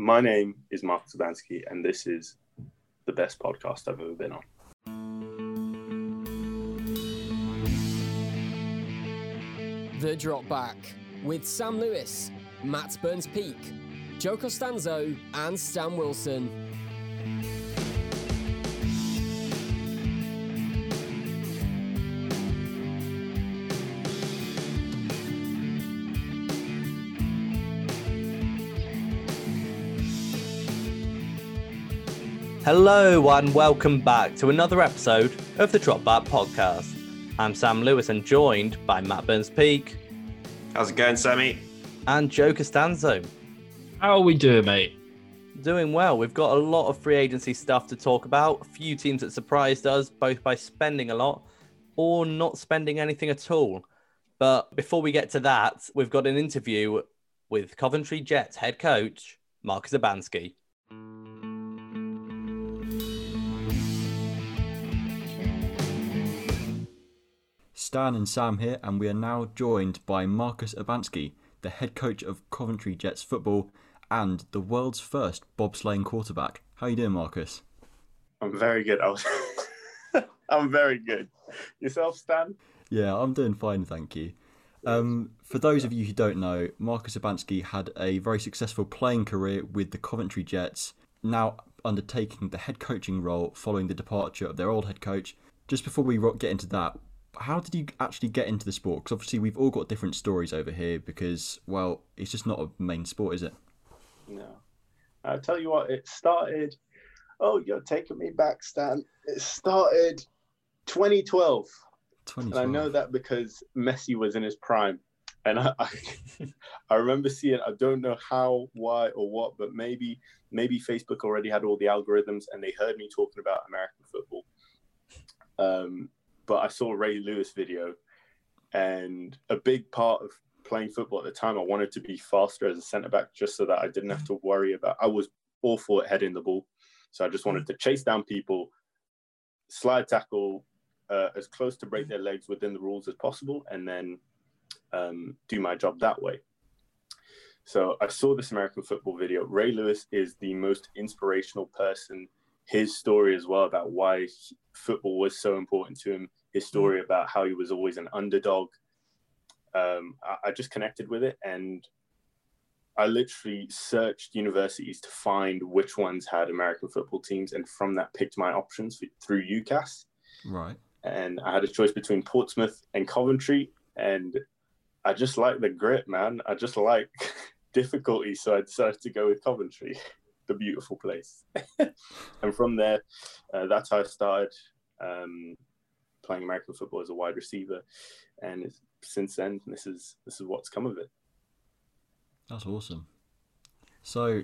My name is Marcus Urbanski, and this is the best podcast I've ever been on. The Drop Back with Sam Lewis, Matt Burns Peak, Joe Costanzo, and Stan Wilson. Hello and welcome back to another episode of the Drop Back Podcast. I'm Sam Lewis and joined by Matt Burns Peak How's it going, Sammy? and Joe Costanzo. How are we doing, mate? Doing well. We've got a lot of free agency stuff to talk about. A few teams that surprised us, both by spending a lot or not spending anything at all. But before we get to that, we've got an interview with Coventry Jets head coach Marcus Urbanski. Stan and Sam here, and we are now joined by Marcus Urbanski, the head coach of Coventry Jets football and the world's first bobsleighing quarterback. How are you doing, Marcus? I'm very good. I'm very good. Yourself, Stan? Yeah, I'm doing fine, thank you. Um, for those of you who don't know, Marcus Urbanski had a very successful playing career with the Coventry Jets, now undertaking the head coaching role following the departure of their old head coach. Just before we get into that, how did you actually get into the sport? Because obviously we've all got different stories over here because, well, it's just not a main sport, is it? No. I'll tell you what, it started. Oh, you're taking me back, Stan. It started 2012. And I know that because Messi was in his prime. And I, I, I remember seeing, I don't know how, why, or what, but maybe maybe Facebook already had all the algorithms and they heard me talking about American football. Um, but I saw Ray Lewis video, and a big part of playing football at the time, I wanted to be faster as a centre back just so that I didn't have to worry about. I was awful at heading the ball, so I just wanted to chase down people, slide tackle uh, as close to break their legs within the rules as possible, and then um, do my job that way. So I saw this American football video. Ray Lewis is the most inspirational person. His story as well about why football was so important to him. His story about how he was always an underdog. Um, I, I just connected with it, and I literally searched universities to find which ones had American football teams, and from that picked my options for, through UCAS. Right. And I had a choice between Portsmouth and Coventry, and I just like the grit, man. I just like difficulty, so I decided to go with Coventry, the beautiful place. and from there, uh, that's how I started um, playing American football as a wide receiver, and it's, since then, this is this is what's come of it. That's awesome. So,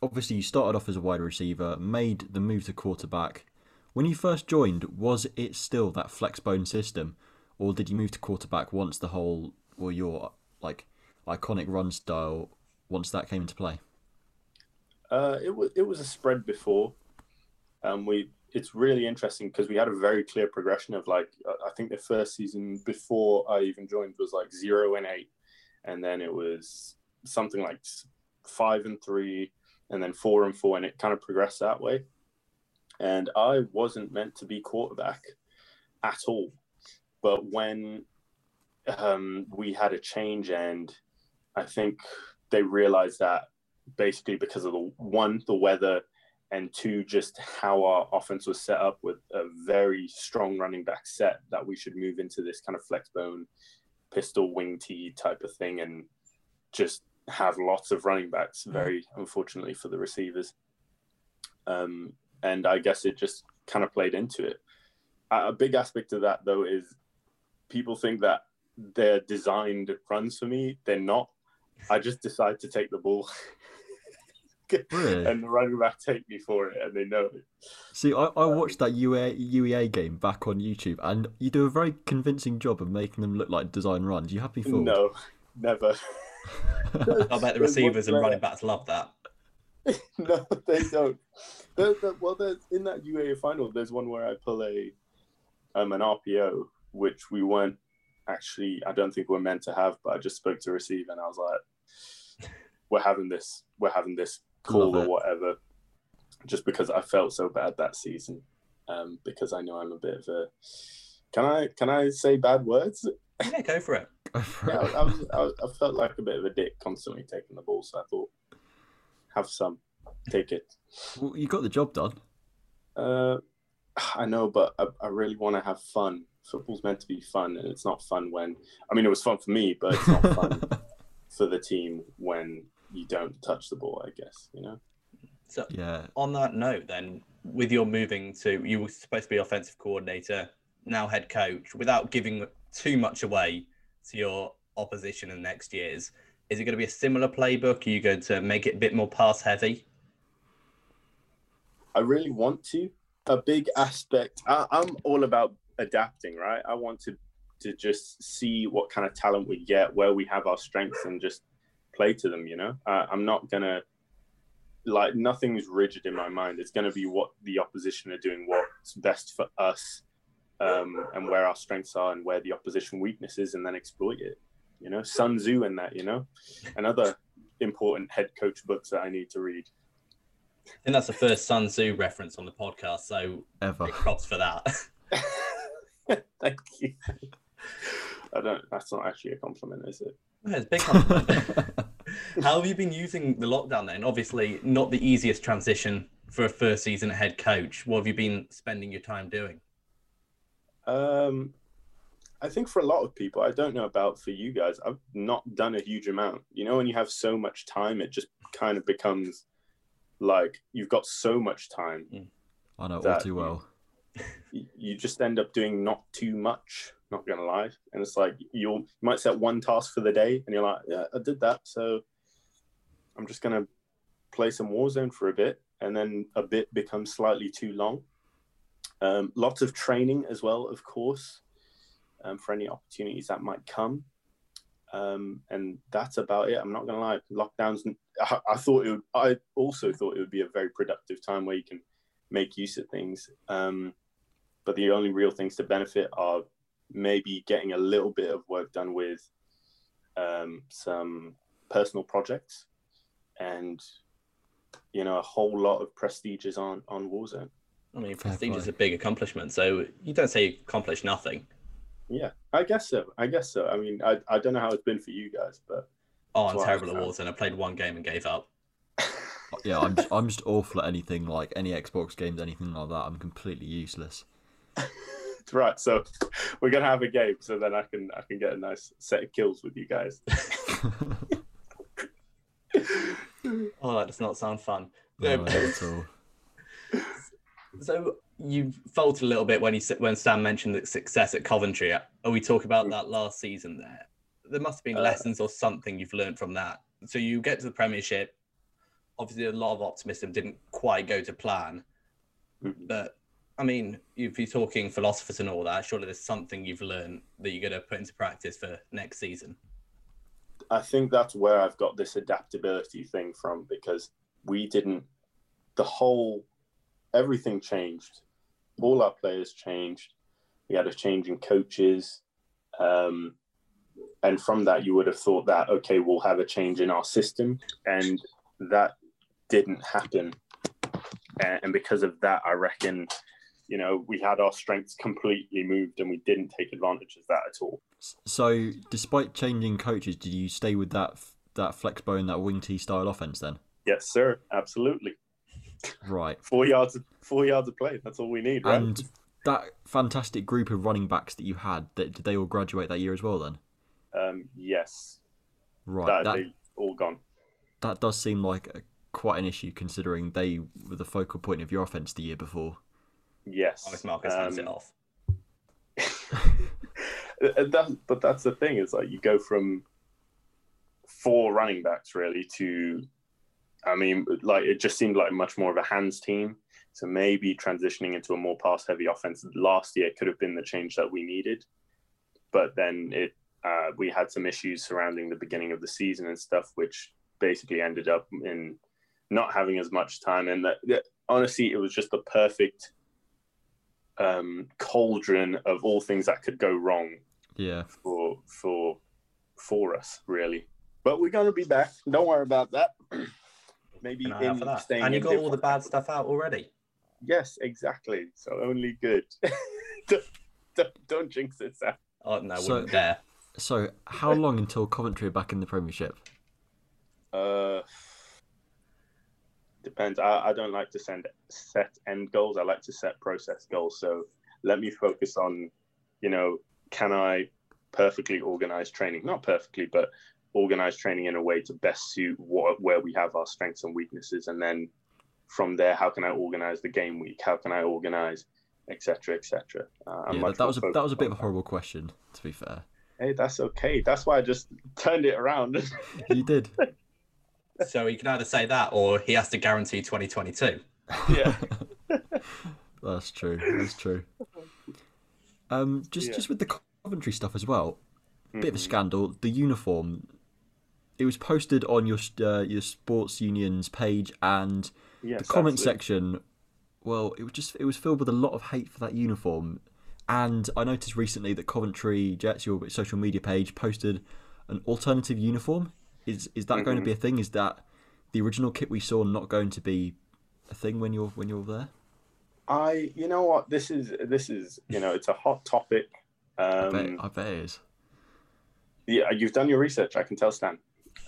obviously, you started off as a wide receiver, made the move to quarterback. When you first joined, was it still that flex bone system, or did you move to quarterback once the whole, or your like iconic run style, once that came into play? Uh, it was it was a spread before. Um, we it's really interesting because we had a very clear progression of like I- I think the first season before I even joined was like zero and eight, and then it was something like five and three, and then four and four, and it kind of progressed that way. And I wasn't meant to be quarterback at all, but when um, we had a change, and I think they realized that basically because of the one the weather and two just how our offense was set up with a very strong running back set that we should move into this kind of flex bone pistol wing tee type of thing and just have lots of running backs very unfortunately for the receivers. Um, and i guess it just kind of played into it. A a big aspect of that though is people think that they're designed runs for me. They're not. I just decide to take the ball Really? and the running back take me for it, and they know it. See, I, I watched that UEA, UEA game back on YouTube, and you do a very convincing job of making them look like design runs. You happy me fooled. No, never. I bet the receivers and running backs love that. no, they don't. There, there, well, there's, in that UEA final, there's one where I pull a um, an RPO, which we weren't actually. I don't think we're meant to have, but I just spoke to receive, and I was like, "We're having this. We're having this call or whatever, just because I felt so bad that season. Um, because I know I'm a bit of a. Can I can I say bad words? Yeah, go for it. Yeah, it. I, was, I, was- I felt like a bit of a dick constantly taking the ball, so I thought, have some, take it. Well, you got the job done. Uh, I know, but I, I really want to have fun. Football's meant to be fun, and it's not fun when. I mean, it was fun for me, but it's not fun for the team when you don't touch the ball. I guess you know. So yeah. on that note, then, with your moving to, you were supposed to be offensive coordinator, now head coach, without giving too much away to your opposition in the next years, is it going to be a similar playbook? Are you going to make it a bit more pass heavy? I really want to. A big aspect. I, I'm all about adapting, right? I want to to just see what kind of talent we get, where we have our strengths, and just play to them. You know, uh, I'm not gonna like nothing's rigid in my mind. It's gonna be what the opposition are doing, what's best for us, um, and where our strengths are, and where the opposition weakness is, and then exploit it. You know, Sun Tzu and that. You know, another important head coach books that I need to read. I think that's the first Sun Tzu reference on the podcast, so Ever. props for that. Thank you. I don't. That's not actually a compliment, is it? Yeah, it's a big compliment. How have you been using the lockdown then? Obviously, not the easiest transition for a first season head coach. What have you been spending your time doing? Um, I think for a lot of people, I don't know about for you guys. I've not done a huge amount. You know, when you have so much time, it just kind of becomes like you've got so much time. I know all That- too well. y- You just end up doing not too much. Not gonna lie, and it's like you'll you might set one task for the day, and you're like, yeah, I did that, so I'm just gonna play some Warzone for a bit, and then a bit becomes slightly too long. Um, lots of training as well, of course, um, for any opportunities that might come. Um, and that's about it. I'm not gonna lie. Lockdowns. I, I thought it would. I also thought it would be a very productive time where you can make use of things. Um, but the only real things to benefit are maybe getting a little bit of work done with um, some personal projects, and you know a whole lot of prestiges on on Warzone. I mean, prestige is a big accomplishment, so you don't say you accomplished nothing. Yeah, I guess so. I guess so. I mean, I, I don't know how it's been for you guys, but Oh, I'm terrible at found. Warzone. I played one game and gave up. Yeah, I'm just, I'm just awful at anything like any Xbox games, anything like that. I'm completely useless. right. So we're gonna have a game, so then I can I can get a nice set of kills with you guys. Oh, that does not sound fun. no, Um, not at all. So you felt a little bit when you said when Sam mentioned the success at Coventry. Are we talking about that last season there? There must have been Uh, lessons or something you've learned from that. So you get to the Premiership. Obviously, a lot of optimism didn't quite go to plan, but I mean, if you're talking philosophers and all that, surely there's something you've learned that you're going to put into practice for next season. I think that's where I've got this adaptability thing from because we didn't, the whole, everything changed. All our players changed. We had a change in coaches. Um, and from that, you would have thought that, okay, we'll have a change in our system. And that didn't happen. And, and because of that, I reckon, you know, we had our strengths completely moved and we didn't take advantage of that at all. So, despite changing coaches, did you stay with that that flex bone, that wing T style offense then? Yes, sir. Absolutely. Right. four yards four yards of play that's all we need right And that fantastic group of running backs that you had, that did they all graduate that year as well then? um yes Right. that, That all gone that does seem like a, quite an issue considering they were the focal point of your offense the year before. yes Alex Marcus hands it Um, off. that, but that's the thing is like you go from four running backs really to i mean like it just seemed like much more of a hands team. So maybe transitioning into a more pass heavy offense last year could have been the change that we needed. But then it uh, we had some issues surrounding the beginning of the season and stuff which basically ended up in not having as much time. And that, that honestly it was just the perfect um, cauldron of all things that could go wrong Yeah. for for for us really but we're gonna be back don't worry about that maybe Keep an eye out in for that. staying And you in got all the different- bad stuff out already. Yes, exactly. So only good. don't, don't, don't jinx it, Sam. Oh no, So- wouldn't dare. So, how long until Coventry back in the Premiership? Uh, depends. I, I don't like to send set end goals. I like to set process goals. So let me focus on, you know, can I perfectly organize training? Not perfectly, but organize training in a way to best suit what where we have our strengths and weaknesses, and then from there, how can I organize the game week? How can I organize, etc., etc. Uh, I'm yeah, that, that was a, that was a bit of a horrible question. To be fair, Hey, that's okay. That's why I just turned it around. you did. So he can either say that or he has to guarantee 2022. yeah. That's true. That's true. Um, just Yeah. just with the Coventry stuff as well, bit of a Mhm. scandal. The uniform, it was posted on your uh, your sports union's page, and Yes, the comment absolutely. section. Well, it was just it was filled with a lot of hate for that uniform, and I noticed recently that Coventry Jets, your social media page, posted an alternative uniform. Is is that going to be a thing? Is that the original kit we saw not going to be a thing when you're when you're there? I, you know what, this is this is you know it's a hot topic. I bet Um, I bet it is. yeah, you've done your research. I can tell, Stan.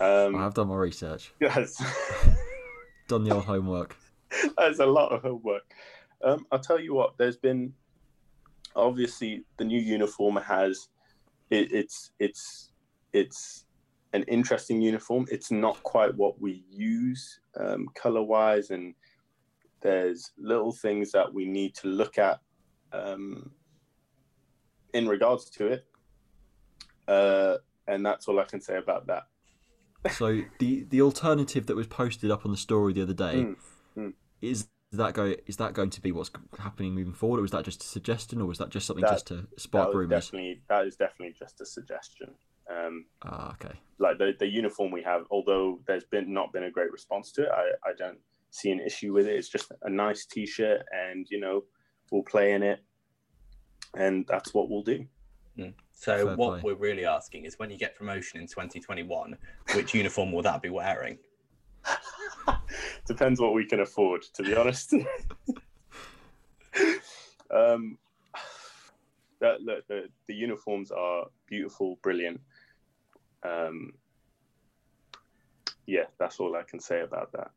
Um, I have done my research, yes, done your homework. that's a lot of homework. Um, I'll tell you what. There's been obviously the new uniform has it, it's it's it's an interesting uniform. It's not quite what we use um, color wise, and there's little things that we need to look at um, in regards to it. Uh, and that's all I can say about that. So the the alternative that was posted up on the story the other day Mm, mm. is that go is that going to be what's happening moving forward, or was that just a suggestion, or was that just something That- just to spark rumors? definitely that is definitely just a suggestion. Um, Ah, okay. like the, the uniform we have, although there's been not been a great response to it, I, I don't see an issue with it. It's just a nice t-shirt, and you know we'll play in it, and that's what we'll do. So Fair what play. we're really asking is when you get promotion in 2021, which uniform will that be wearing? Depends what we can afford, to be honest. um, that, look, the, the uniforms are beautiful, brilliant. Um, yeah, that's all I can say about that.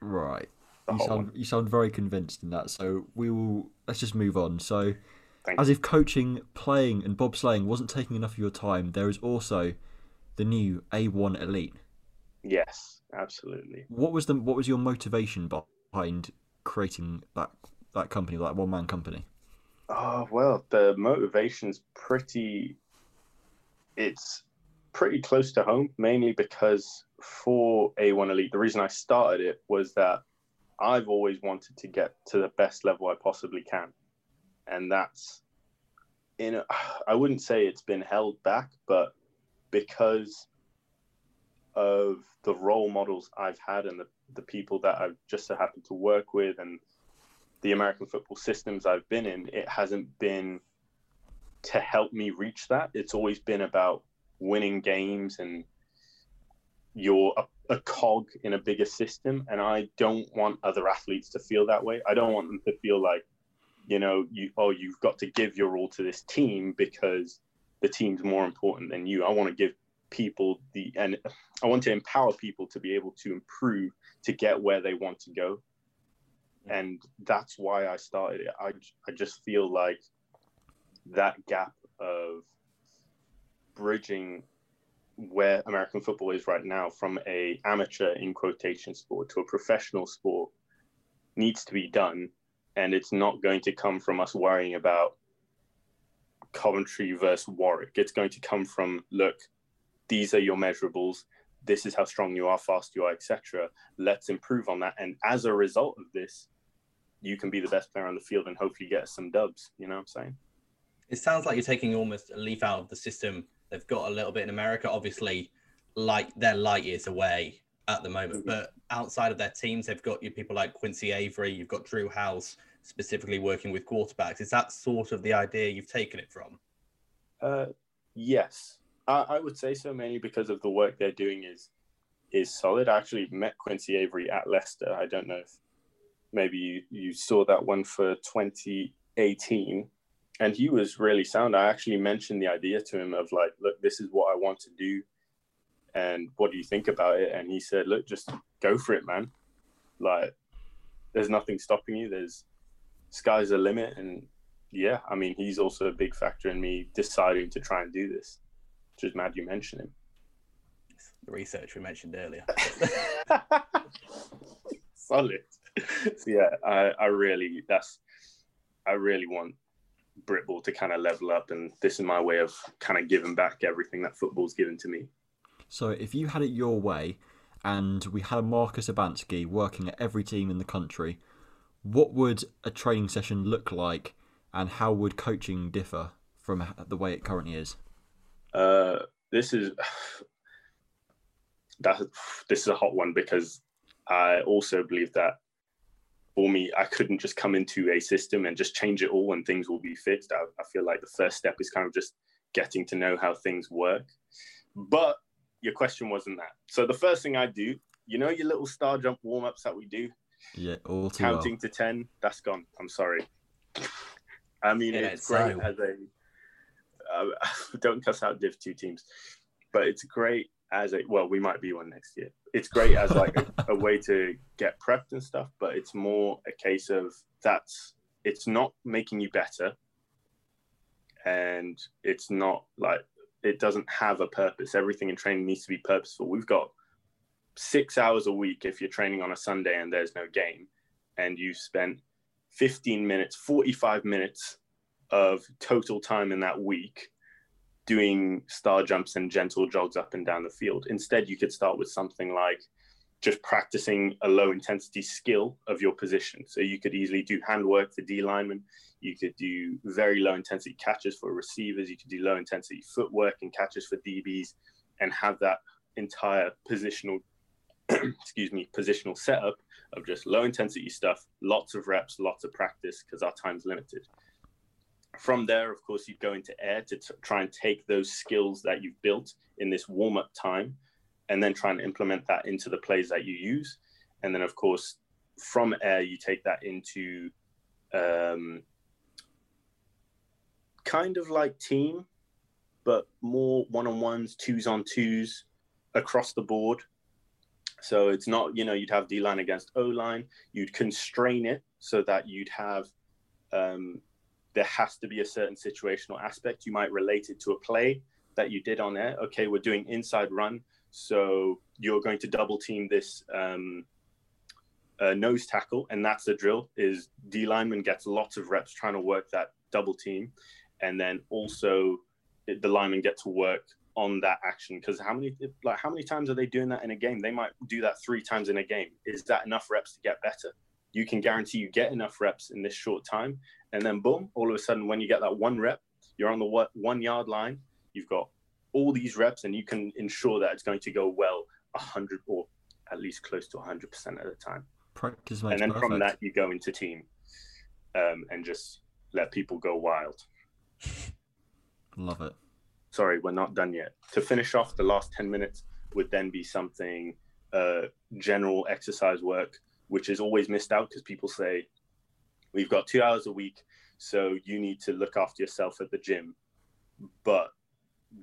Right. You sound you sound very convinced in that. So we will let's just move on. So Thank as if coaching, playing, and bobsleighing wasn't taking enough of your time, there is also the new A1 Elite. Yes, absolutely. What was the what was your motivation behind creating that that company, that one man company? Oh well, the motivation's pretty. It's pretty close to home, mainly because for A1 Elite, the reason I started it was that I've always wanted to get to the best level I possibly can, and that's in. A, I wouldn't say it's been held back, but because of the role models I've had and the, the people that I've just so happened to work with and the American football systems I've been in, it hasn't been to help me reach that. It's always been about winning games and you're a, a cog in a bigger system. And I don't want other athletes to feel that way. I don't want them to feel like, you know, you oh, you've got to give your all to this team because the team's more important than you. I want to give people the and I want to empower people to be able to improve to get where they want to go and that's why I started it. I, I just feel like that gap of bridging where American football is right now from a amateur in quotation sport to a professional sport needs to be done and it's not going to come from us worrying about Coventry versus Warwick. It's going to come from look, these are your measurables. This is how strong you are, fast you are, etc. Let's improve on that. And as a result of this, you can be the best player on the field and hopefully get some dubs. You know what I'm saying? It sounds like you're taking almost a leaf out of the system they've got a little bit in America. Obviously, like they're light years away at the moment, Mhm. but outside of their teams, they've got you people like Quincy Avery. You've got Drew House specifically working with quarterbacks. Is that sort of the idea you've taken it from? Uh, yes, I, I would say so mainly because of the work they're doing is is solid. I actually met Quincy Avery at Leicester. I don't know if maybe you, you saw that one for 2018 and he was really sound. I actually mentioned the idea to him of like, look, this is what I want to do. And what do you think about it? And he said, look, just go for it, man. Like, there's nothing stopping you. There's sky's the limit. And yeah, I mean, he's also a big factor in me deciding to try and do this, Just mad you mentioned him. The research we mentioned earlier. Solid. So yeah, I, I really, that's, I really want Britball to kind of level up, and this is my way of kind of giving back everything that football's given to me. So if you had it your way, and we had a Marcus Urbanski working at every team in the country, what would a training session look like, and how would coaching differ from the way it currently is? Uh, this is that. This is a hot one because I also believe that for me, I couldn't just come into a system and just change it all and things will be fixed. I, I, feel like the first step is kind of just getting to know how things work. But your question wasn't that. So the first thing I do, you know, your little star jump warm ups that we do. Yeah, all too counting well. to ten. That's gone. I'm sorry. I mean, yeah, it's great so... as a. Uh, don't cuss out Div Two teams, but it's great as a well we might be one next year. It's great as like a, a, way to get prepped and stuff but it's more a case of that's it's not making you better. And it's not like it doesn't have a purpose. Everything in training needs to be purposeful. We've got six hours a week if you're training on a sunday and there's no game and you've spent 15 minutes 45 minutes of total time in that week doing star jumps and gentle jogs up and down the field. Instead, you could start with something like just practicing a low intensity skill of your position. So you could easily do handwork for D linemen. You could do very low intensity catches for receivers. You could do low intensity footwork and catches for DBs and have that entire positional, excuse me, positional setup of just low intensity stuff, lots of reps, lots of practice because our time's limited from there, of course, you go into air to t- try and take those skills that you've built in this warm up time and then try and implement that into the plays that you use. And then, of course, from air, you take that into um, kind of like team, but more one on ones, twos on twos across the board. So it's not, you know, you'd have D line against O line, you'd constrain it so that you'd have um, there has to be a certain situational aspect. You might relate it to a play that you did on air. Okay, we're doing inside run, so you're going to double team this um, uh, nose tackle, and that's the drill. Is D lineman gets lots of reps trying to work that double team, and then also the lineman get to work on that action because how many like how many times are they doing that in a game? They might do that three times in a game. Is that enough reps to get better? You can guarantee you get enough reps in this short time, and then boom, all of a sudden, when you get that one rep, you're on the one yard line. You've got all these reps, and you can ensure that it's going to go well 100 or at least close to 100% of the time. Practice and then perfect. from that, you go into team um, and just let people go wild. Love it. Sorry, we're not done yet. To finish off, the last 10 minutes would then be something uh, general exercise work, which is always missed out because people say, we've got two hours a week, so you need to look after yourself at the gym. But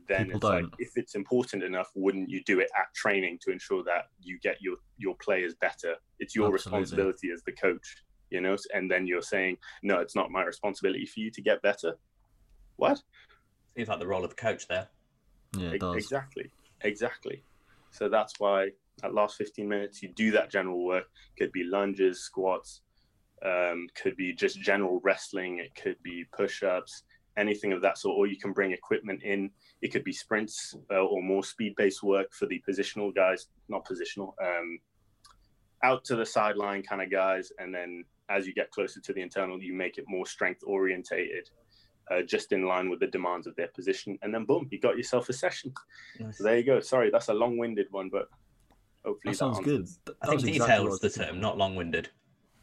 then People it's don't. like, if it's important enough, wouldn't you do it at training to ensure that you get your your players better? It's your Absolutely. responsibility as the coach, you know. And then you're saying, no, it's not my responsibility for you to get better. What? Seems like the role of the coach there. Yeah, it E- does. Exactly, exactly. So that's why at last 15 minutes you do that general work. Could be lunges, squats, um, could be just general wrestling. It could be push-ups, anything of that sort. Or you can bring equipment in. It could be sprints uh, or more speed-based work for the positional guys, not positional, um, out to the sideline kind of guys. And then as you get closer to the internal, you make it more strength orientated. Uh, just in line with the demands of their position, and then boom, you got yourself a session. Nice. So there you go. Sorry, that's a long-winded one, but hopefully That sounds answers. good. Th- I think was exactly detail what is I the term, not long-winded.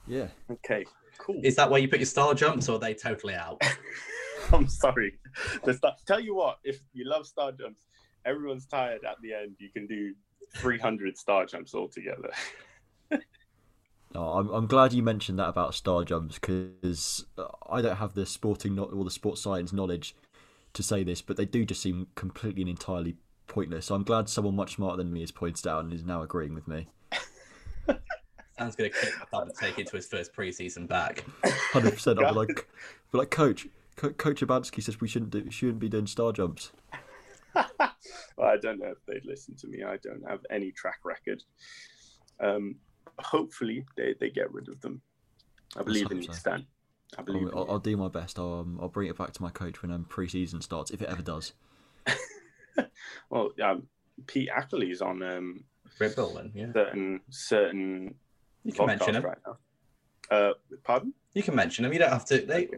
Yeah. Okay, cool. Is that where you put your star jumps, or are they totally out? I'm sorry. The star- tell you what, if you love star jumps, everyone's tired at the end. You can do 300 star jumps altogether. No, oh, I'm, I'm glad you mentioned that about star jumps because I don't have the sporting no- or the sports science knowledge to say this, but they do just seem completely and entirely pointless. So I'm glad someone much smarter than me has pointed out and is now agreeing with me. Sam's going to kick the club and take it to his first preseason back. Hundred percent. I'll be like, be like, coach, Co- Coach Urbanski says we shouldn't do, shouldn't be doing star jumps. well, I don't know if they'd listen to me. I don't have any track record. Um, hopefully, they, they get rid of them. I believe in you, so. Stan. I believe in I'll, you. I'll do my best. I'll, um, I'll bring it back to my coach when um, pre-season starts, if it ever does. Well, um, Pete Ackley's on um, Brit Bowling, yeah. certain certain You can mention podcasts him. right now. Uh, pardon? You can mention him. You don't have to. They,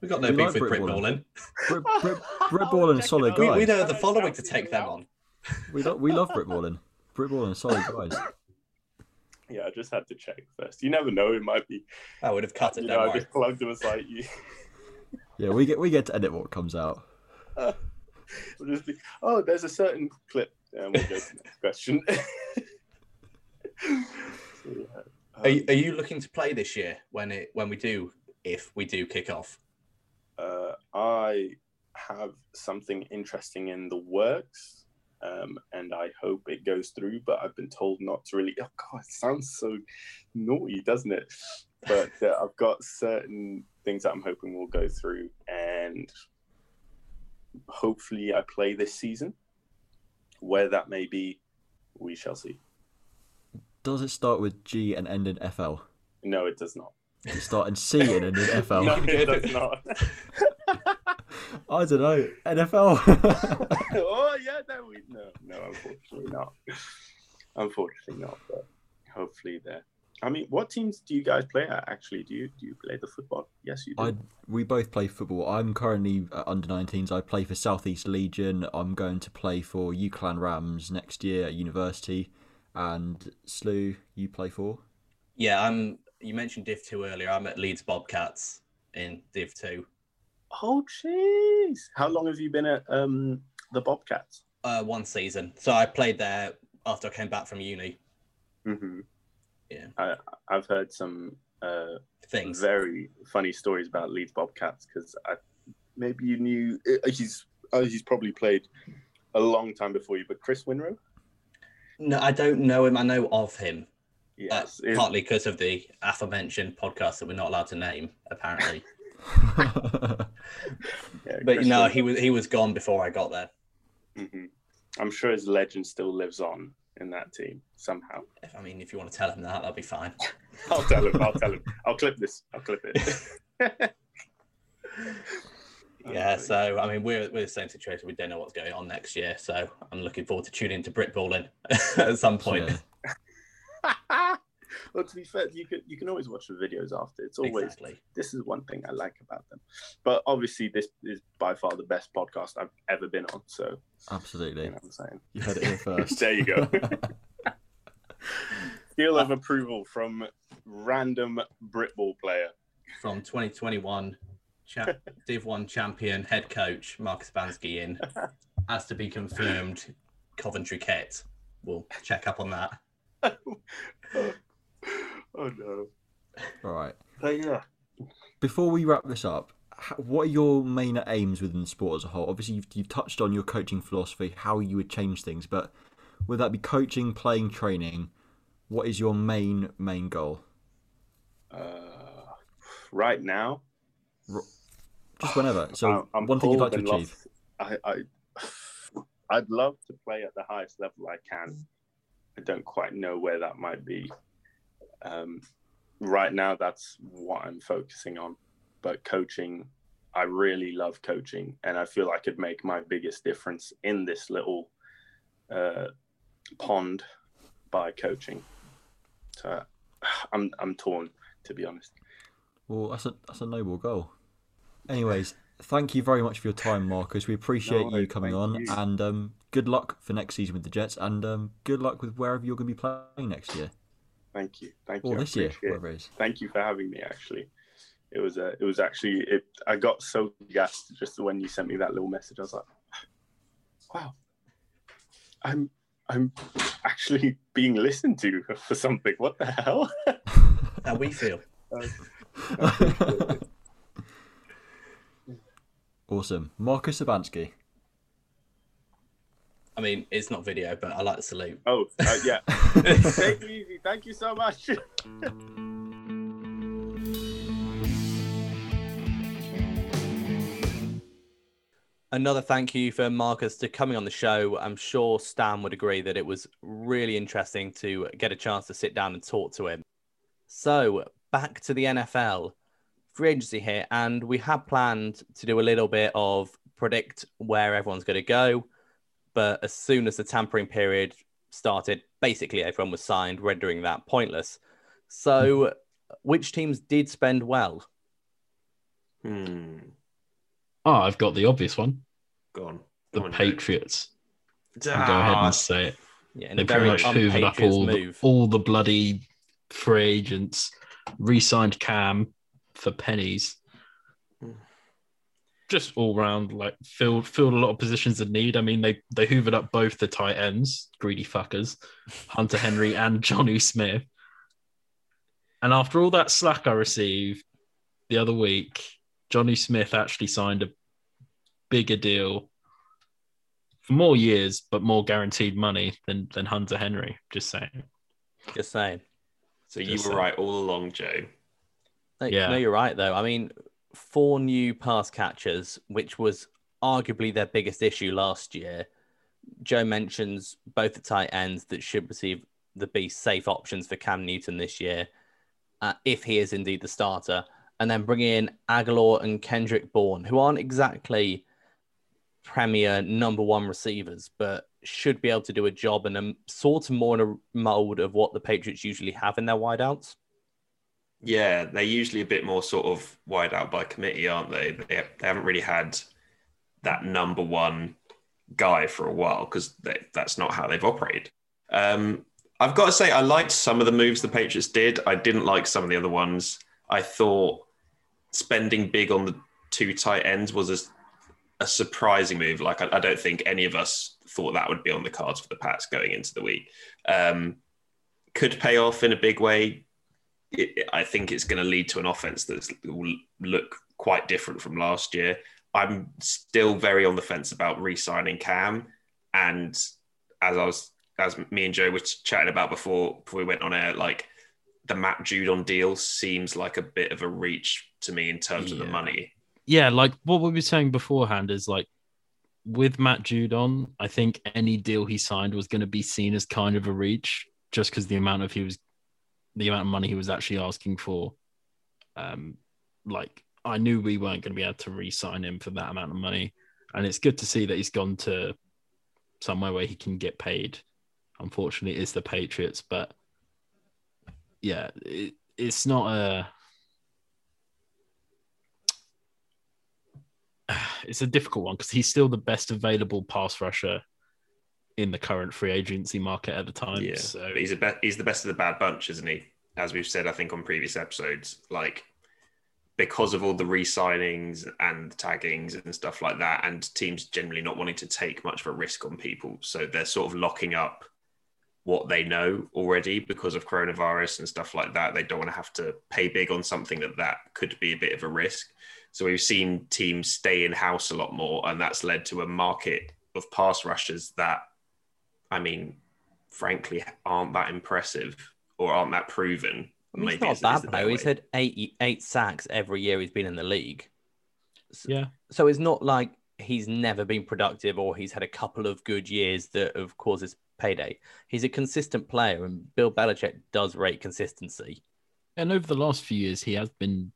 we got no We beef like with Brit Brit Bowling. Bowling. Brit, Brit, Brit Ballin, solid We, guys. we know the following to take them on. We, lo- we love Brit Ballin. Brit Ballin, solid guys. Yeah, I just had to check first. You never know; it might be. I would have cut it. You know, I just plugged it was like you. Yeah, we get we get to edit what comes out. We'll just be, oh, there's a certain clip, and we'll go to the next question. So, yeah. Are, you- are you looking to play this year when it when we do if we do kick off? uh, I have something interesting in the works, um, and I hope it goes through. But I've been told not to really. Oh God, it sounds so naughty, doesn't it? But uh, I've got certain things that I'm hoping will go through, and hopefully I play this season. Where that may be, we shall see. Does it start with G and end in FL? No, it does not. Does it start in C and end in FL? No, it does not. I don't know. NFL. oh yeah, no, we no, no, unfortunately not. Unfortunately not, but hopefully there. I mean, what teams do you guys play at? Actually, do you do you play the football? Yes, you do. I we both play football. I'm currently uh, under 19s. I play for Southeast Legion. I'm going to play for UClan Rams next year at university. And Slew, you play for? Yeah, I'm. You mentioned Div two earlier. I'm at Leeds Bobcats in Div two. Oh, jeez! How long have you been at um the Bobcats? Uh, one season. So I played there after I came back from uni. hmm Yeah. I I've heard some uh Things. very funny stories about Leeds Bobcats because I maybe you knew uh, he's oh, he's probably played a long time before you, but Chris Winrow. No, I don't know him. I know of him. Uh, Yes, it- partly because of the aforementioned podcast that we're not allowed to name, apparently. yeah, But no, he was he was gone before I got there. hmm I'm sure his legend still lives on in that team somehow. If, I mean, if you want to tell him that, that'll be fine. I'll tell him. I'll tell him. I'll clip this. I'll clip it. Yeah, so I mean, we're we're the same situation. We don't know what's going on next year, so I'm looking forward to tuning into Brit Balling at some point. Yeah. well, to be fair, you can you can always watch the videos after. It's always Exactly. this is one thing I like about them. But obviously, this is by far the best podcast I've ever been on. So Absolutely. you know I'm saying. You heard it here first. there you go. Seal of approval from random Britball player. From 2021, cha- Div One champion head coach Marcus Urbanski in, as to be confirmed. Coventry Ket. We'll check up on that. oh, oh no. All right. But yeah. Before we wrap this up, what are your main aims within the sport as a whole? Obviously, you've, you've touched on your coaching philosophy, how you would change things, but would that be coaching, playing, training? What is your main main goal? Uh, right now, Just whenever. So I'm- one thing you'd like to achieve. I, I, I'd love to play at the highest level I can. I don't quite know where that might be. Um, right now, that's what I'm focusing on. But coaching, I really love coaching, and I feel I could make my biggest difference in this little uh, pond by coaching. So I'm I'm torn, to be honest. Well, that's a that's a noble goal. Anyways, thank you very much for your time, Marcus. We appreciate No you coming on, you. and um, good luck for next season with the Jets, and um, good luck with wherever you're going to be playing next year Thank you, thank you. I this year, appreciate whatever it is. thank you for having me actually it was a it was actually it i got so gassed just when you sent me that little message i was like wow i'm I'm actually being listened to for something. What the hell? How we feel. Awesome. Marcus Urbanski. I mean, it's not video, but I like the salute. Oh, uh, yeah. Take it easy. Thank you so much. Another thank you for Marcus to coming on the show. I'm sure Stan would agree that it was really interesting to get a chance to sit down and talk to him. So, back to the NFL, free agency here, and we had planned to do a little bit of predict where everyone's going to go. But as soon as the tampering period started, basically everyone was signed, rendering that pointless. So, which teams did spend well? Hmm. Oh, I've got the obvious one. Go on. The Go on, Patriots. Ah, go ahead and say it. Yeah, They pretty much hoovered up all the, all the bloody free agents, re-signed Cam for pennies. Hmm. Just all round, like filled filled a lot of positions of need. I mean, they they hoovered up both the tight ends, greedy fuckers, Hunter Henry and Jonnu Smith. And after all that slack I received the other week, Jonnu Smith actually signed a bigger deal for more years, but more guaranteed money than than Hunter Henry. Just saying. Just saying. So you were saying. right all along, Joe. No, Yeah. no, you're right though. I mean, four new pass catchers, which was arguably their biggest issue last year. Joe mentions both the tight ends that should receive the be safe options for Cam Newton this year, uh, if he is indeed the starter, and then bring in Agholor and Kendrick Bourne, who aren't exactly premier number one receivers, but should be able to do a job and a sort of more in a mold of what the Patriots usually have in their wideouts. Yeah, they're usually a bit more sort of wide out by committee, aren't they? They, they haven't really had that number one guy for a while because that's not how they've operated. Um, I've got to say, I liked some of the moves the Patriots did. I didn't like some of the other ones. I thought spending big on the two tight ends was a, a surprising move. Like, I, I don't think any of us thought that would be on the cards for the Pats going into the week. Um, could pay off in a big way it, I think it's going to lead to an offense that will look quite different from last year. I'm still very on the fence about re-signing Cam, and as I was, as me and Joe were chatting about before, before we went on air, like the Matt Judon deal seems like a bit of a reach to me in terms of the money. Yeah, like what we were saying beforehand is like with Matt Judon, I think any deal he signed was going to be seen as kind of a reach, just because the amount of he was, the amount of money he was actually asking for. Um, like I knew we weren't going to be able to re-sign him for that amount of money, and it's good to see that he's gone to somewhere where he can get paid. Unfortunately, it's the Patriots, but yeah, it, it's not a. it's a difficult one because he's still the best available pass rusher in the current free agency market at the time. Yeah, So but he's a be- he's the best of the bad bunch, isn't he? As we've said, I think on previous episodes, like because of all the re-signings and taggings and stuff like that, and teams generally not wanting to take much of a risk on people, so they're sort of locking up what they know already because of coronavirus and stuff like that. They don't want to have to pay big on something that that could be a bit of a risk. So we've seen teams stay in house a lot more, and that's led to a market of pass rushers that, I mean, frankly, aren't that impressive or aren't that proven. I he's Maybe not is- bad is though. He's had eight eight sacks every year he's been in the league. yeah, So it's not like he's never been productive or he's had a couple of good years that have caused his payday. He's a consistent player, and Bill Belichick does rate consistency. and over the last few years, he has been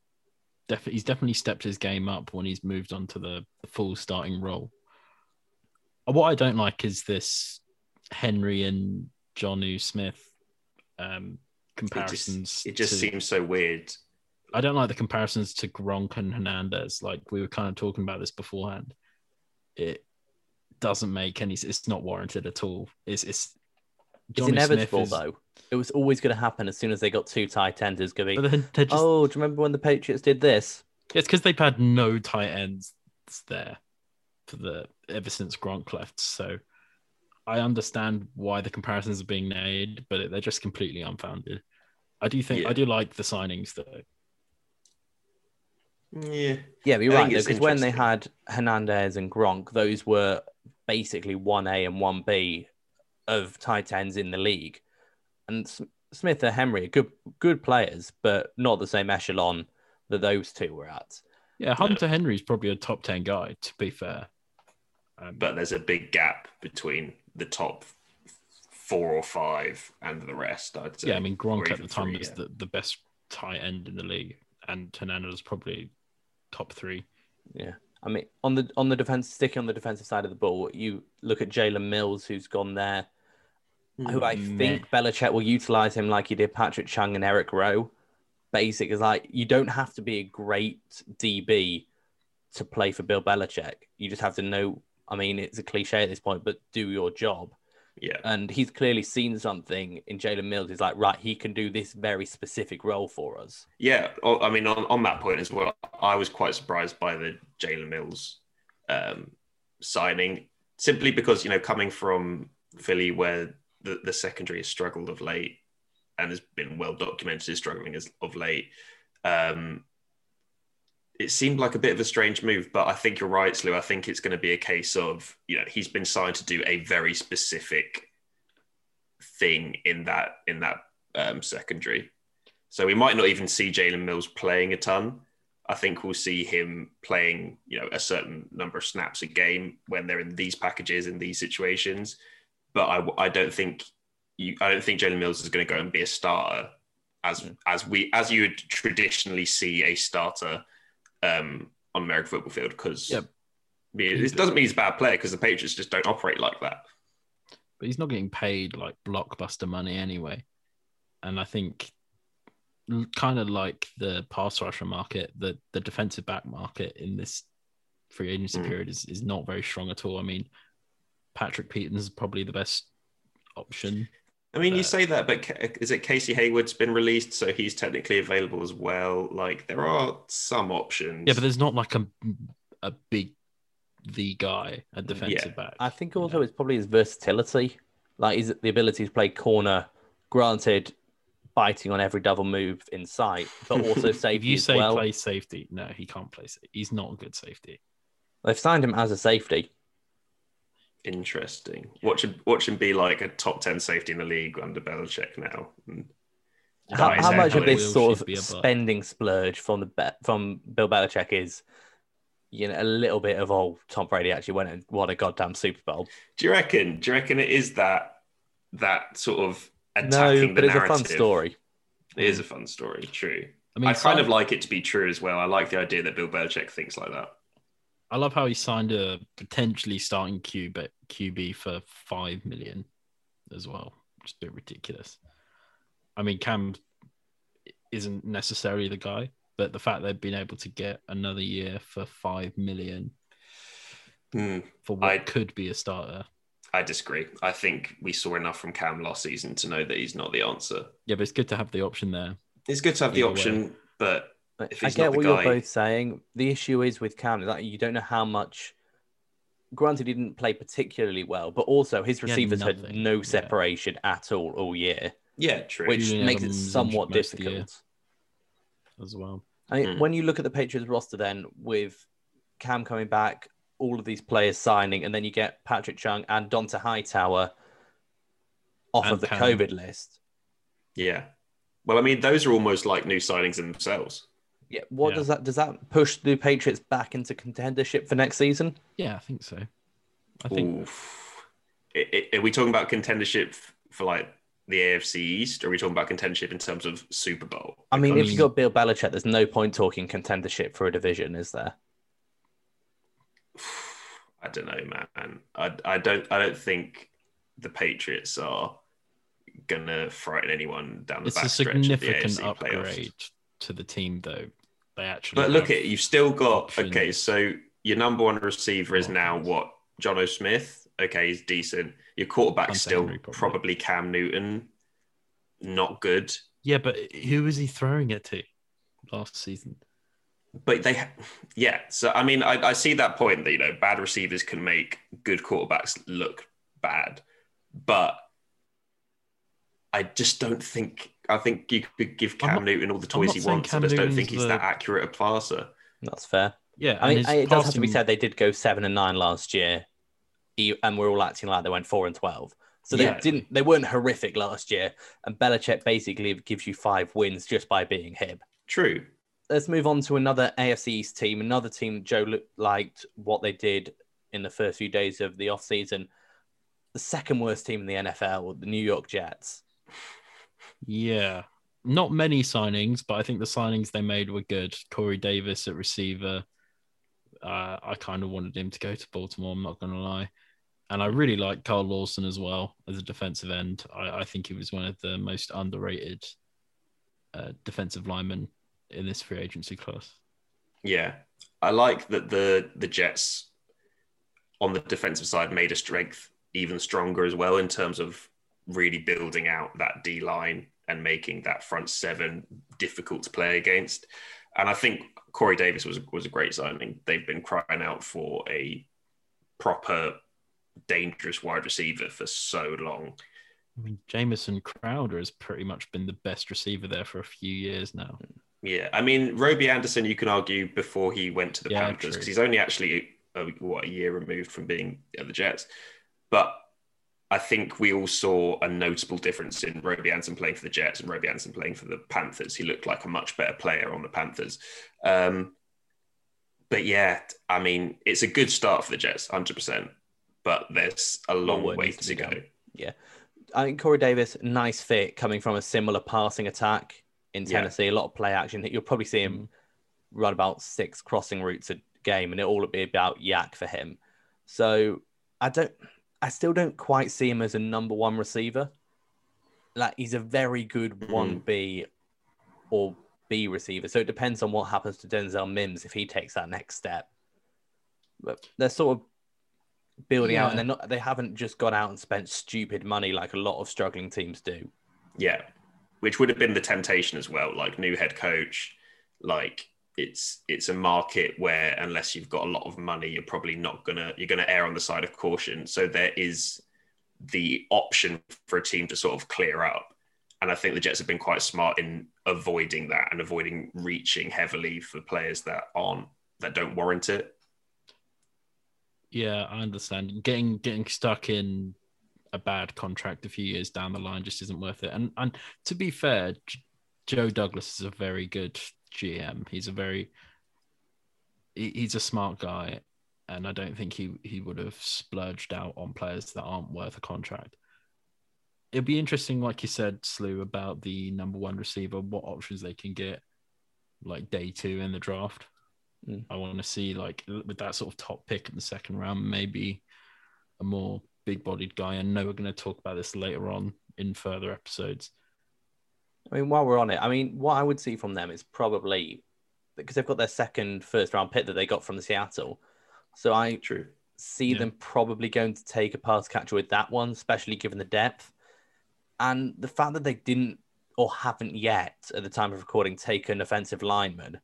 definitely he's definitely stepped his game up when he's moved on to the, the full starting role. What I don't like is this Henry and Jonnu Smith um, It just, comparisons. it just to- seems so weird. I don't like the comparisons to Gronk and Hernandez. Like we were kind of talking about this beforehand. It doesn't make any. It's not warranted at all. It's it's. It's inevitable is- though. It was always going to happen as soon as they got two tight ends. It's going to But be, then they're just, oh, do you remember when the Patriots did this? it's because they've had no tight ends there for the ever since Gronk left. So I understand why the comparisons are being made, but they're just completely unfounded. I do think Yeah. I do like the signings though. Yeah. Yeah, but you're I right think because when they had Hernandez and Gronk, those were basically one A and one B of tight ends in the league, and S- Smith and Henry are good good players, but not the same echelon that those two were at. Yeah, Hunter Henry's probably a top ten guy. To be fair, um, But there's a big gap between the top four or five and the rest, I'd say. yeah, I mean Gronk at the time three, was yeah. the, the best tight end in the league, and Hernandez was probably top three. Yeah, I mean on the on the defense, sticking on the defensive side of the ball, you look at Jalen Mills, who's gone there, who I mm. Meh. think Belichick will utilize him like he did Patrick Chung and Eric Rowe. Basic is like you don't have to be a great DB to play for Bill Belichick. You just have to know. I mean, it's a cliche at this point, but do your job. Yeah. And he's clearly seen something in Jalen Mills. He's like, right, he can do this very specific role for us. Yeah, I mean, on, on that point as well, I was quite surprised by the Jalen Mills um, signing, simply because you know, coming from Philly, where the, the secondary has struggled of late and has been well documented as struggling as of late, um, it seemed like a bit of a strange move. But I think you're right, Slew. I think it's going to be a case of you know he's been signed to do a very specific thing in that in that um, secondary. So we might not even see Jalen Mills playing a ton. I think we'll see him playing, you know, a certain number of snaps a game when they're in these packages in these situations. But I, I don't think you, I don't think Jalen Mills is going to go and be a starter as as we as you would traditionally see a starter um, on American football field because Yep. it doesn't mean he's a bad player because the Patriots just don't operate like that. but he's not getting paid like blockbuster money anyway. And I think, kind of like the pass rusher market, the the defensive back market in this free agency Mm. period is, is not very strong at all. I mean, Patrick Peterson is probably the best option. I mean, you Uh, say that, but is it Casey Hayward's been released, so he's technically available as well? Like, there are some options. Yeah, but there's not like a a big the guy at defensive back. I think also it's probably his versatility, like his the ability to play corner. Granted, biting on every double move in sight, but also if safety you as say well. play safety, no, he can't play. sa- He's not a good safety. They've signed him as a safety. Interesting. Watch him, watch him be like a top 10 safety in the league under Belichick now. Hmm. How, how much of this sort should be a of spending splurge from the be- from Bill Belichick is, you know, a little bit of oh, Tom Brady actually went and won a goddamn Super Bowl. do you reckon? Do you reckon it is that that sort of No, attacking but the it's a fun story. It is hmm. a fun story. True. I mean, I kind of like it to be true as well. I like the idea that Bill Belichick thinks like that. I love how he signed a potentially starting QB QB for five million as well. Just a bit ridiculous. I mean, Cam isn't necessarily the guy, but the fact they've been able to get another year for five million Hmm. for what I- could be a starter. I disagree. I think we saw enough from Cam last season to know that he's not the answer. Yeah, but it's good to have the option there. It's good to have the Either way. option, but I he's get not the what guy- you're both saying. The issue is with Cam is that you don't know how much. Granted, he didn't play particularly well, but also his He had receivers had, nothing, no yeah. separation at all all year, yeah, true. which Julian makes it somewhat injured most of the year. difficult. as well. I mean, Mm. when you look at the Patriots roster, then with Cam coming back, all of these players signing, and then you get Patrick Chung and Dont'a Hightower off And of the Cam. COVID list. yeah. Well, I mean, those are almost like new signings in themselves. Yeah, what Yeah. does that does that push the Patriots back into contendership for next season? Yeah, I think so. I think Oof. I- I- Are we talking about contendership for like the AFC East, or are we talking about contendership in terms of Super Bowl? I mean, if you mean- got Bill Belichick, there's no point talking contendership for a division, is there? I don't know, man. I, I don't I don't think the Patriots are gonna frighten anyone down the it's a backstretch of the significant AFC playoffs. to the team, though. They actually. But look at you've still got options. okay. So your number one receiver is now what? Jonnu Smith. Okay, he's decent. Your quarterback's Hunter still Henry, probably. probably Cam Newton. Not good. Yeah, but who was he throwing it to last season? But they, yeah. So I mean, I, I see that point that you know bad receivers can make good quarterbacks look bad. but I just don't think. I think you could give I'm Cam not- Newton all the toys he wants. Cam I just don't Newton's think he's the- that accurate a passer. That's fair. Yeah, I mean, his I- it does have to be said they did go seven and nine last year, and we're all acting like they went four and twelve. So they Yeah. didn't. They weren't horrific last year, and Belichick basically gives you five wins just by being him. True. Let's move on to another AFC East team, another team Joe looked liked what they did in the first few days of the offseason. The second worst team in the NFL, the New York Jets. Yeah, not many signings, but I think the signings they made were good. Corey Davis at receiver. Uh, I kind of wanted him to go to Baltimore. I'm not going to lie, and I really like Carl Lawson as well as a defensive end. I, I think he was one of the most underrated uh, defensive linemen in this free agency class. Yeah, I like that the the Jets on the defensive side made a strength even stronger as well in terms of really building out that D line and making that front seven difficult to play against. And I think Corey Davis was was a great signing. They've been crying out for a proper dangerous wide receiver for so long. I mean, Jamison Crowder has pretty much been the best receiver there for a few years now. Yeah, I mean, Robby Anderson, you can argue before he went to the Yeah, Panthers because he's only actually uh, what a year removed from being at the Jets. But I think we all saw a notable difference in Robby Anderson playing for the Jets and Robby Anderson playing for the Panthers. He looked like a much better player on the Panthers. Um, but yeah, I mean, it's a good start for the Jets, hundred percent. But there's a long way to go. done. I think Corey Davis, nice fit coming from a similar passing attack in Yeah. Tennessee. A lot of play action. You'll probably see him run about six crossing routes a game, and it'll all be about YAC for him. So I don't, I still don't quite see him as a number one receiver. Like he's a very good mm-hmm. one B or B receiver. So it depends on what happens to Denzel Mims if he takes that next step. But they're sort of building out, and they're not. They haven't just gone out and spent stupid money like a lot of struggling teams do. Yeah, which would have been the temptation as well. Like new head coach, like it's it's a market where unless you've got a lot of money, you're probably not gonna you're gonna err on the side of caution. So there is the option for a team to sort of clear up, and I think the Jets have been quite smart in avoiding that and avoiding reaching heavily for players that aren't that don't warrant it. Yeah, I understand. Getting getting stuck in a bad contract a few years down the line just isn't worth it. And and to be fair, Joe Douglas is a very good GM. He's a very he- he's a smart guy, and I don't think he he would have splurged out on players that aren't worth a contract. It'd be interesting, like you said, Slew, about the number one receiver, what options they can get, like day two in the draft. Mm. I want to see like with that sort of top pick in the second round, maybe a more big-bodied guy. I know we're going to talk about this later on in further episodes. I mean, while we're on it, I mean, what I would see from them is probably because they've got their second first round pick that they got from Seattle. So I True. see Yeah. them probably going to take a pass catcher with that one, especially given the depth. And the fact that they didn't or haven't yet at the time of recording taken offensive lineman,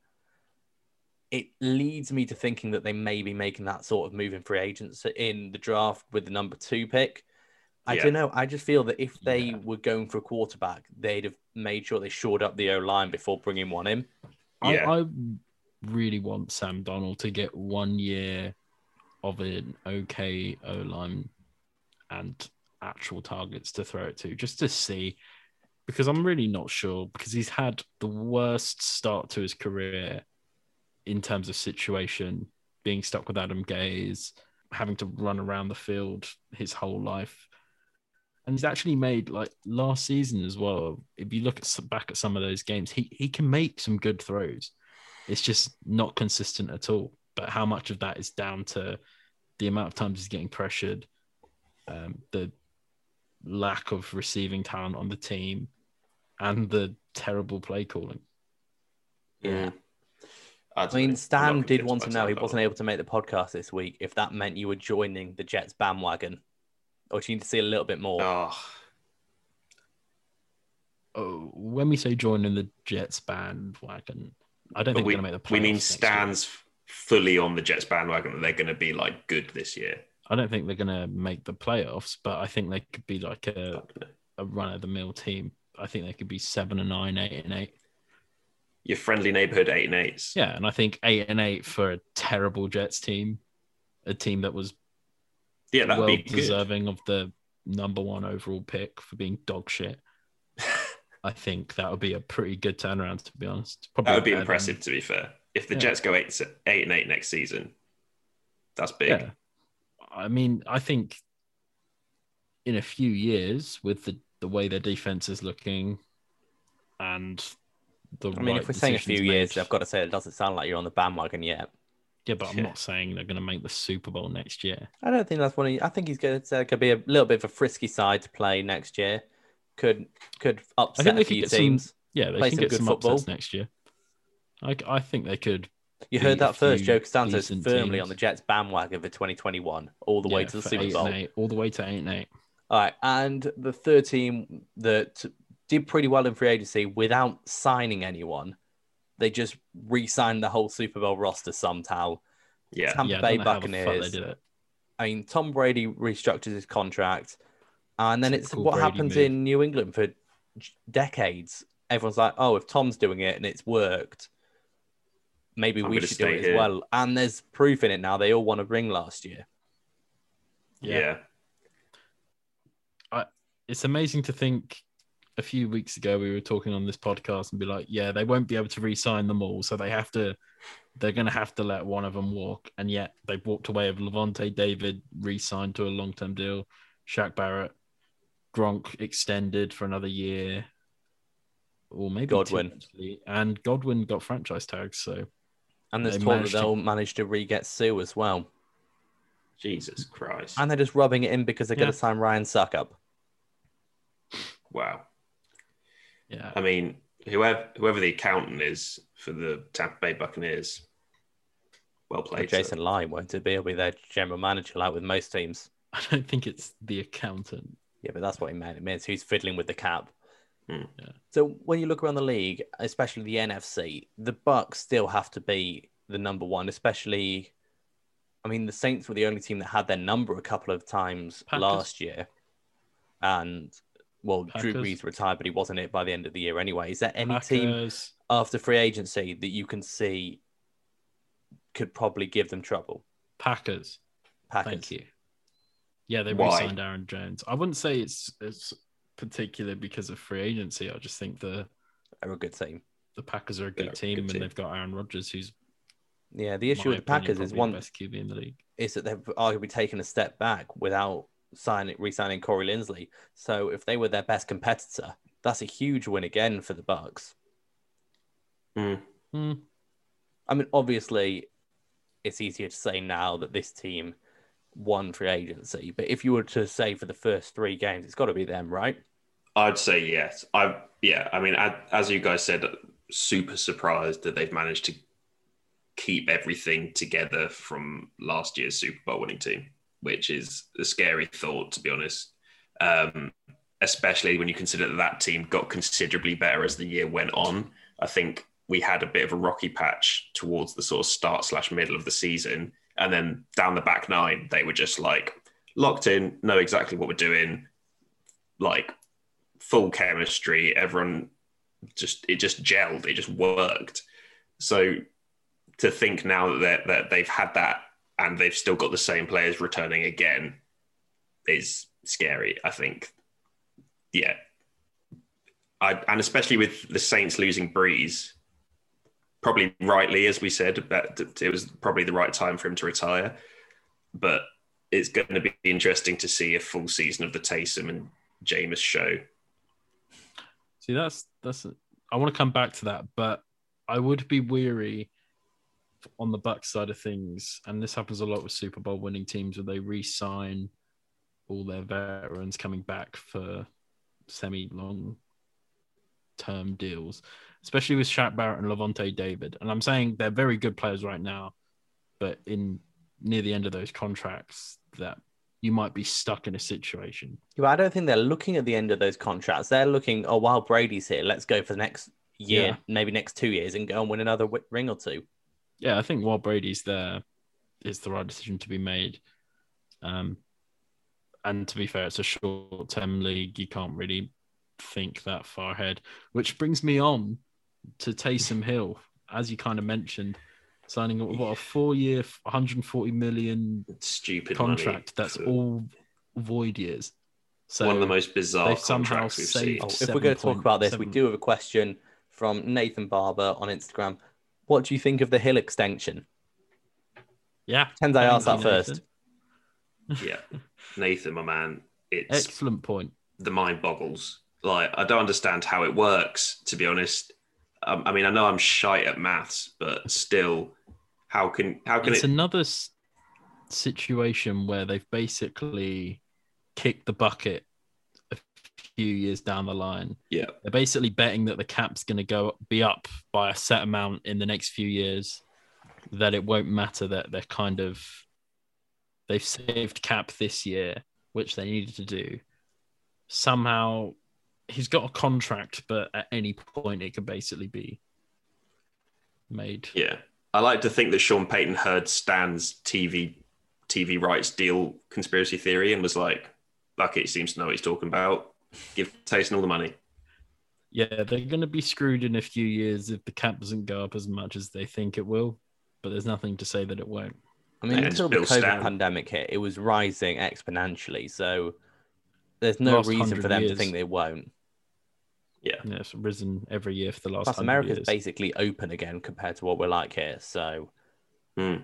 it leads me to thinking that they may be making that sort of move in free agents in the draft with the number two pick. I Yeah. don't know. I just feel that if they Yeah. were going for a quarterback, they'd have made sure they shored up the O line before bringing one in. Yeah. I, I really want Sam Darnold to get one year of an okay O line and actual targets to throw it to, just to see. Because I'm really not sure because he's had the worst start to his career in terms of situation, being stuck with Adam Gase, having to run around the field his whole life. And he's actually made like last season as well. If you look at some, back at some of those games, he he can make some good throws. It's just not consistent at all. But how much of that is down to the amount of times he's getting pressured, um, the lack of receiving talent on the team, and the terrible play calling. Yeah. I mean, Stan did want to know he wasn't able to make the podcast this week. If that meant you were joining the Jets bandwagon, or do you need to see a little bit more? Oh, Oh, when we say joining the Jets bandwagon, I don't but think we, we're going to make the playoffs. we mean stands year. Fully on the Jets bandwagon that they're going to be like good this year. I don't think they're gonna make the playoffs, but I think they could be like a, a run of the mill team. I think they could be seven and nine, eight and eight. Your friendly neighborhood eight and eights. Yeah, and I think eight and eight for a terrible Jets team, a team that was Yeah, that'd well be good. deserving of the number one overall pick for being dog shit. I think that would be a pretty good turnaround, to be honest. Probably That would be better than- impressive, to be fair. If the Yeah. Jets go eight, eight and eight next season, that's big. Yeah. I mean, I think in a few years, with the, the way their defense is looking and the I mean, right if we're saying a decisions few years, I've got to say it doesn't sound like you're on the bandwagon yet. Yeah, but I'm Yeah. not saying they're going to make the Super Bowl next year. I don't think that's one. Of, I think he's going to uh, could be a little bit of a frisky side to play next year. Could could upset they a could few get some- teams. Yeah, they Play can some get good some football. upsets next year. I, I think they could. You heard that first. Joe Costanzo's firmly teams. on the Jets bandwagon for 2021, all the way to the Super Bowl. eight, all the way to eight and eight. All right, and the third team that did pretty well in free agency without signing anyone, they just re-signed the whole Super Bowl roster somehow. Yeah. Tampa yeah, Bay don't know how the Buccaneers. they did it. I mean, Tom Brady restructures his contract, and then it's Typical what Brady happens move. in New England for decades. Everyone's like, "Oh, if Tom's doing it and it's worked, maybe I'm we should do it here." as well." And there's proof in it now. They all won a ring last year. yeah. it's amazing to think a few weeks ago we were talking on this podcast and be like, yeah, they won't be able to re-sign them all, so they have to, they're going to have to let one of them walk, and yet they've walked away with Lavonte David re-signed to a long-term deal, Shaq Barrett, Gronk extended for another year, or maybe Godwin. actually. and Godwin got franchise tags, so And there's They talk that they'll manage to re-get Suh as well. Jesus Christ. And they're just rubbing it in because they're going to sign Ryan Succop. wow. Yeah, I mean, whoever whoever the accountant is for the Tampa Bay Buccaneers, well played. Jason Lyon won't it be? He'll be their general manager, like with most teams. I don't think it's the accountant. Yeah, but that's what he meant. It means who's fiddling with the cap. Hmm. Yeah. So when you look around the league, especially the NFC, the Bucks still have to be the number one. Especially, I mean, the Saints were the only team that had their number a couple of times Packers. last year, and well, Drew Packers. Brees retired, but he wasn't it by the end of the year anyway. Is there any team after free agency that you can see could probably give them trouble? Packers. Packers. Thank you. Yeah, they Why? re-signed Aaron Jones. I wouldn't say it's it's particular because of free agency. I just think the Are a good team. the Packers are a They're good a team, good and team. they've got Aaron Rodgers, who's Yeah, the issue with the Packers is one the best QB in the league. is that they've arguably taken a step back without signing re-signing Corey Linsley. So if they were their best competitor, that's a huge win again for the Bucks. Mm. Hmm. I mean, obviously, it's easier to say now that this team won free agency, but if you were to say for the first three games, it's got to be them, right? I'd say yes. I yeah. I mean, a- as you guys said, super surprised that they've managed to keep everything together from last year's Super Bowl winning team, which is a scary thought to be honest. Um, especially when you consider that that team got considerably better as the year went on. I think we had a bit of a rocky patch towards the sort of start slash middle of the season, and then down the back nine, they were just like locked in, know exactly what we're doing, like full chemistry. Everyone just it just gelled. It just worked. So to think now that that they've had that and they've still got the same players returning again is scary. I think. Yeah. I, and especially with the Saints losing Brees, probably rightly, as we said, it was probably the right time for him to retire. But it's going to be interesting to see a full season of the Taysom and Jameis show. See, that's that's. I want to come back to that, but I would be weary on the Bucks side of things, and this happens a lot with Super Bowl winning teams where they re-sign all their veterans coming back for semi-long term deals, especially with Shaq Barrett and Lavonte David. And I'm saying they're very good players right now, but in near the end of those contracts, that you might be stuck in a situation. But I don't think they're looking at the end of those contracts. They're looking, oh, while Brady's here, let's go for the next year, Yeah. maybe next two years, and go and win another ring or two. Yeah, I think while Brady's there, it's the right decision to be made. Um, and to be fair, it's a short term league. You can't really think that far ahead. Which brings me on to Taysom Hill, as you kind of mentioned, signing what a four year, 140 million Stupid contract that's for all void years. So one of the most bizarre they've somehow contracts we've saved- seen. Oh, if we're going to talk about this, we do have a question from Nathan Barber on Instagram. What do you think of the Hill extension? yeah, Pretend I thank asked that first. Yeah, Nathan, my man, it's Excellent point. the mind boggles. Like, I don't understand how it works, to be honest. Um, I mean, I know I'm shite at maths, but still, how can how can It's it? another s- situation where they've basically kicked the bucket a few years down the line. Yeah. They're basically betting that the cap's going to go be up by a set amount in the next few years, that it won't matter that they're kind of they've saved cap this year, which they needed to do. Somehow he's got a contract, but at any point it could basically be made. Yeah, I like to think that Sean Payton heard Stan's TV TV rights deal conspiracy theory and was like, "Lucky he seems to know what he's talking about. Give Taysom all the money." Yeah, they're going to be screwed in a few years if the cap doesn't go up as much as they think it will. But there's nothing to say that it won't. I mean, And until the COVID Stan. pandemic hit, it was rising exponentially. So there's no Last reason for them to think they won't. Yeah, Yeah, it's risen every year for the last. Plus, 100 America's years. basically open again compared to what we're like here. So Hmm.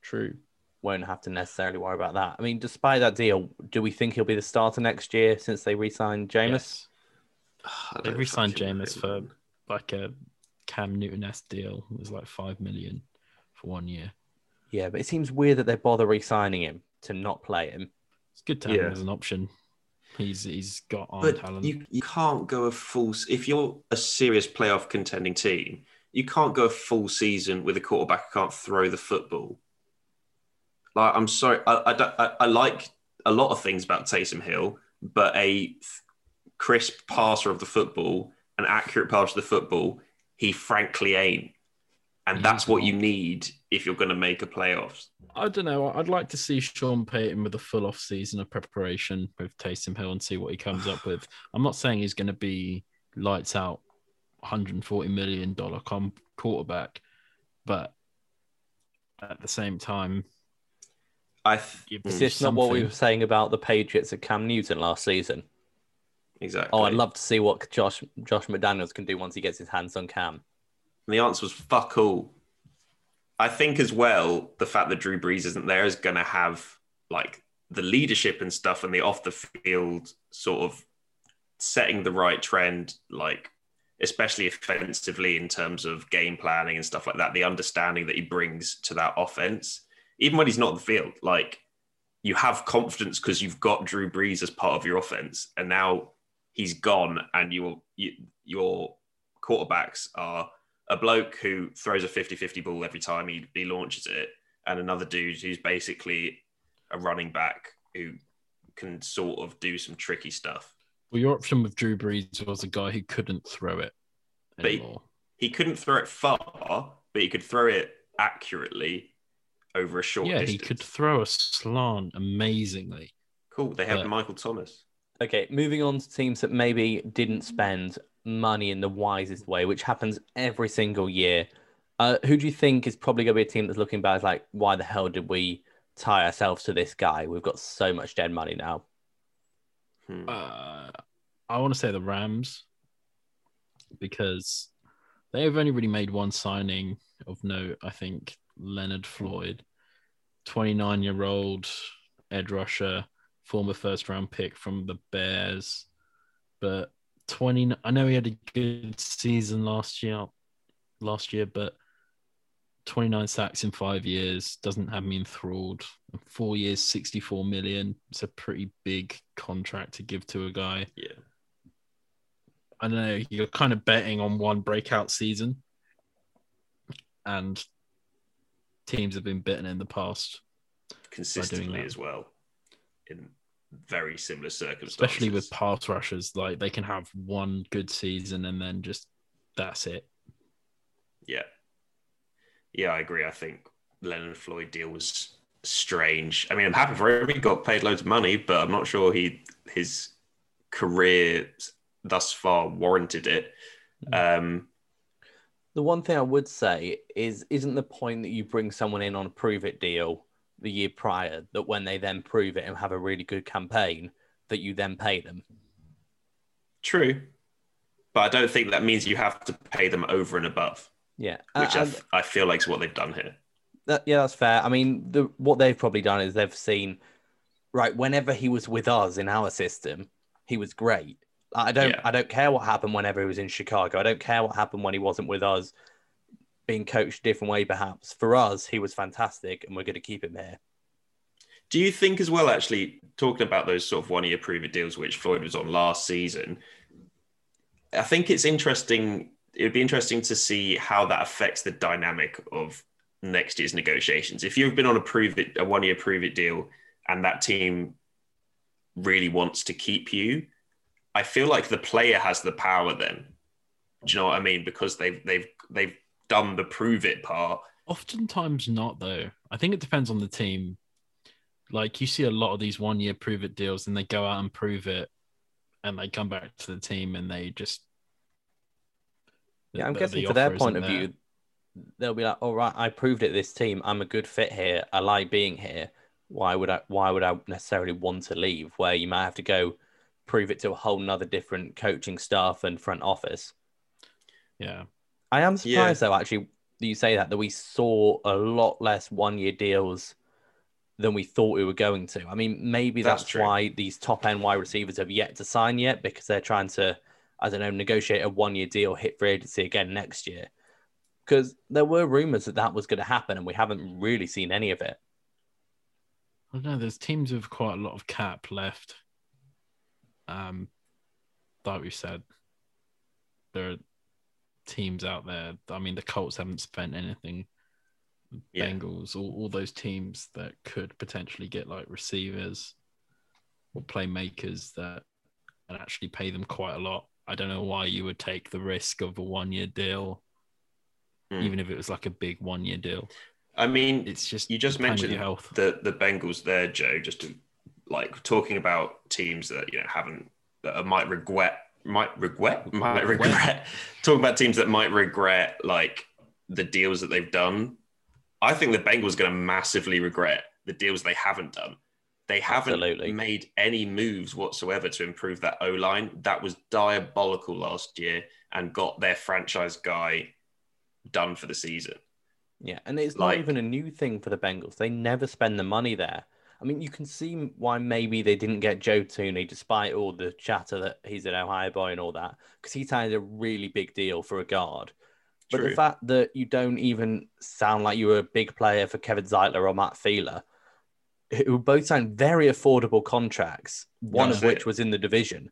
true. Won't have to necessarily worry about that. I mean, despite that deal, do we think he'll be the starter next year since they re-signed Jameis? Yes. They re-signed fucking Jameis for like a Cam Newton-esque deal. It was like five million for one year. Yeah, but it seems weird that they bother re-signing him to not play him. It's good to have Yeah. him as an option. He's he's got arm But talent. you, you can't go a full if you're a serious playoff contending team, you can't go a full season with a quarterback who can't throw the football. Like I'm sorry, I, I, I, I like a lot of things about Taysom Hill, but a crisp passer of the football, an accurate passer of the football, he frankly ain't. And that's what you need if you're going to make a playoffs. I don't know. I'd like to see Sean Payton with a full off season of preparation with Taysom Hill and see what he comes up with. I'm not saying he's going to be lights out, 140 million dollar com- quarterback, but at the same time, I th- give Is him this not what we were saying about the Patriots at Cam Newton last season? exactly. Oh, I'd love to see what Josh Josh McDaniels can do once he gets his hands on Cam. And the answer was fuck all. I think as well, the fact that Drew Brees isn't there is going to have like the leadership and stuff and the off the field sort of setting the right trend, like especially offensively in terms of game planning and stuff like that. The understanding that he brings to that offense, even when he's not on the field, like you have confidence because you've got Drew Brees as part of your offense, and now he's gone, and your you, your quarterbacks are a bloke who throws a 50-50 ball every time he, he launches it and another dude who's basically a running back who can sort of do some tricky stuff. Well, your option with Drew Brees was a guy who couldn't throw it But he- he couldn't throw it far but he could throw it accurately over a short yeah, distance he could throw a slant amazingly. cool they have but- michael thomas Okay, moving on to teams that maybe didn't spend money in the wisest way, which happens every single year. Uh, who do you think is probably going to be a team that's looking back like, why the hell did we tie ourselves to this guy? We've got so much dead money now. Hmm. Uh, I want to say the Rams because they've only really made one signing of note. I think Leonard Floyd, 29 year old Ed rusher, former first round pick from the Bears. But 20, I know he had a good season last year, last year, but 29 sacks in five years doesn't have me enthralled. Four years, 64 million. It's a pretty big contract to give to a guy. yeah I don't know. You're kind of betting on one breakout season, and teams have been bitten in the past, consistently as well in very similar circumstances especially with pass rushers. Like they can have one good season and then just that's it. Yeah. Yeah, I agree. I think Leonard Floyd deal was strange. I mean, I'm happy for him. He got paid loads of money, but I'm not sure he his career thus far warranted it. Um, The one thing I would say is, isn't the point that you bring someone in on a prove it deal the year prior that when they then prove it and have a really good campaign, that you then pay them? true, but I don't think that means you have to pay them over and above, Yeah, which I and- I feel like is what they've done here. That, yeah, that's fair. I mean, the what they've probably done is they've seen, right, whenever he was with us in our system, he was great. I don't, Yeah. I don't care what happened whenever he was in Chicago. I don't care what happened when he wasn't with us, being coached a different way. Perhaps for us, he was fantastic, and we're going to keep him here. Do you think as well, actually, talking about those sort of one year prove it deals, which Floyd was on last season, I think it's interesting. It would be interesting to see how that affects the dynamic of next year's negotiations. If you've been on a prove it, a one year prove it deal, and that team really wants to keep you, I feel like the player has the power then. Do you know what I mean? Because they've they've they've done the prove it part. Oftentimes not though. I think it depends on the team. Like you see a lot of these one year prove it deals and they go out and prove it and they come back to the team and they just Yeah, I'm the- guessing the for their point of there. view, they'll be like, "All right, I proved it this team. I'm a good fit here. I like being here. Why would I? Why would I necessarily want to leave? Where you might have to go prove it to a whole nother different coaching staff and front office." Yeah. I am Yeah. surprised though, actually, you say that that we saw a lot less one-year deals than we thought we were going to. I mean, maybe That's that's, why these top end wide receivers have yet to sign yet because they're trying to, I don't know, negotiate a one-year deal, hit free agency again next year. Because there were rumors that that was going to happen, and we haven't really seen any of it. I don't know. There's teams with quite a lot of cap left. Um, like we said, there are teams out there. I mean, the Colts haven't spent anything. Yeah. Bengals, all, all those teams that could potentially get like receivers or playmakers that and actually pay them quite a lot. I don't know why you would take the risk of a one year deal, Hmm. even if it was like a big one year deal. I mean, It's just you just mentioned the the Bengals there, Joe. Just to like talking about teams that you know haven't that might regret, might regret, might Regret. talking about teams that might regret like the deals that they've done. I think the Bengals going to massively regret the deals they haven't done. They haven't Absolutely. made any moves whatsoever to improve that O line. That was diabolical last year and got their franchise guy done for the season. Yeah, and it's Like- not even a new thing for the Bengals. They never spend the money there. I mean, you can see why maybe they didn't get Joe Thuney, despite all the chatter that he's an Ohio boy and all that, because he signed a really big deal for a guard. But True. the fact that you don't even sound like you were a big player for Kevin Zeitler or Matt Feiler, who both signed very affordable contracts, one That's of which it. was in the division,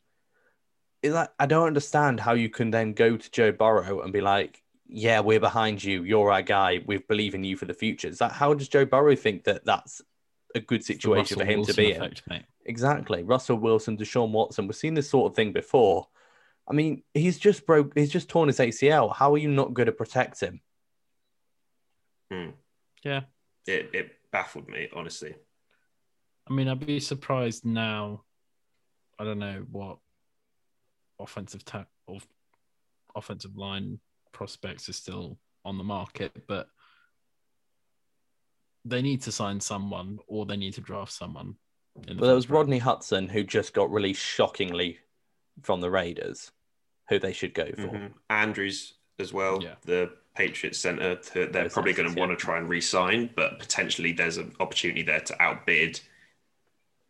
is like I don't understand how you can then go to Joe Burrow and be like, "Yeah, we're behind you. You're our guy. We believe in you for the future." Is that how does Joe Burrow think that that's a good situation for him Wilson to be in? mate. Exactly. Russell Wilson, Deshaun Watson. We've seen this sort of thing before. I mean, he's just broke. He's just torn his ACL. How are you not going to protect him? Yeah. It, it baffled me, honestly. I mean, I'd be surprised now. I don't know what offensive ta- or offensive line prospects are still on the market, but they need to sign someone or they need to draft someone. In the Well, there was first round. Rodney Hudson who just got released shockingly from the Raiders, who they should go for. Mhm. Andrews as well, Yeah. the Patriots center. To, they're Both probably going to yeah. want to try and re-sign, but potentially there's an opportunity there to outbid.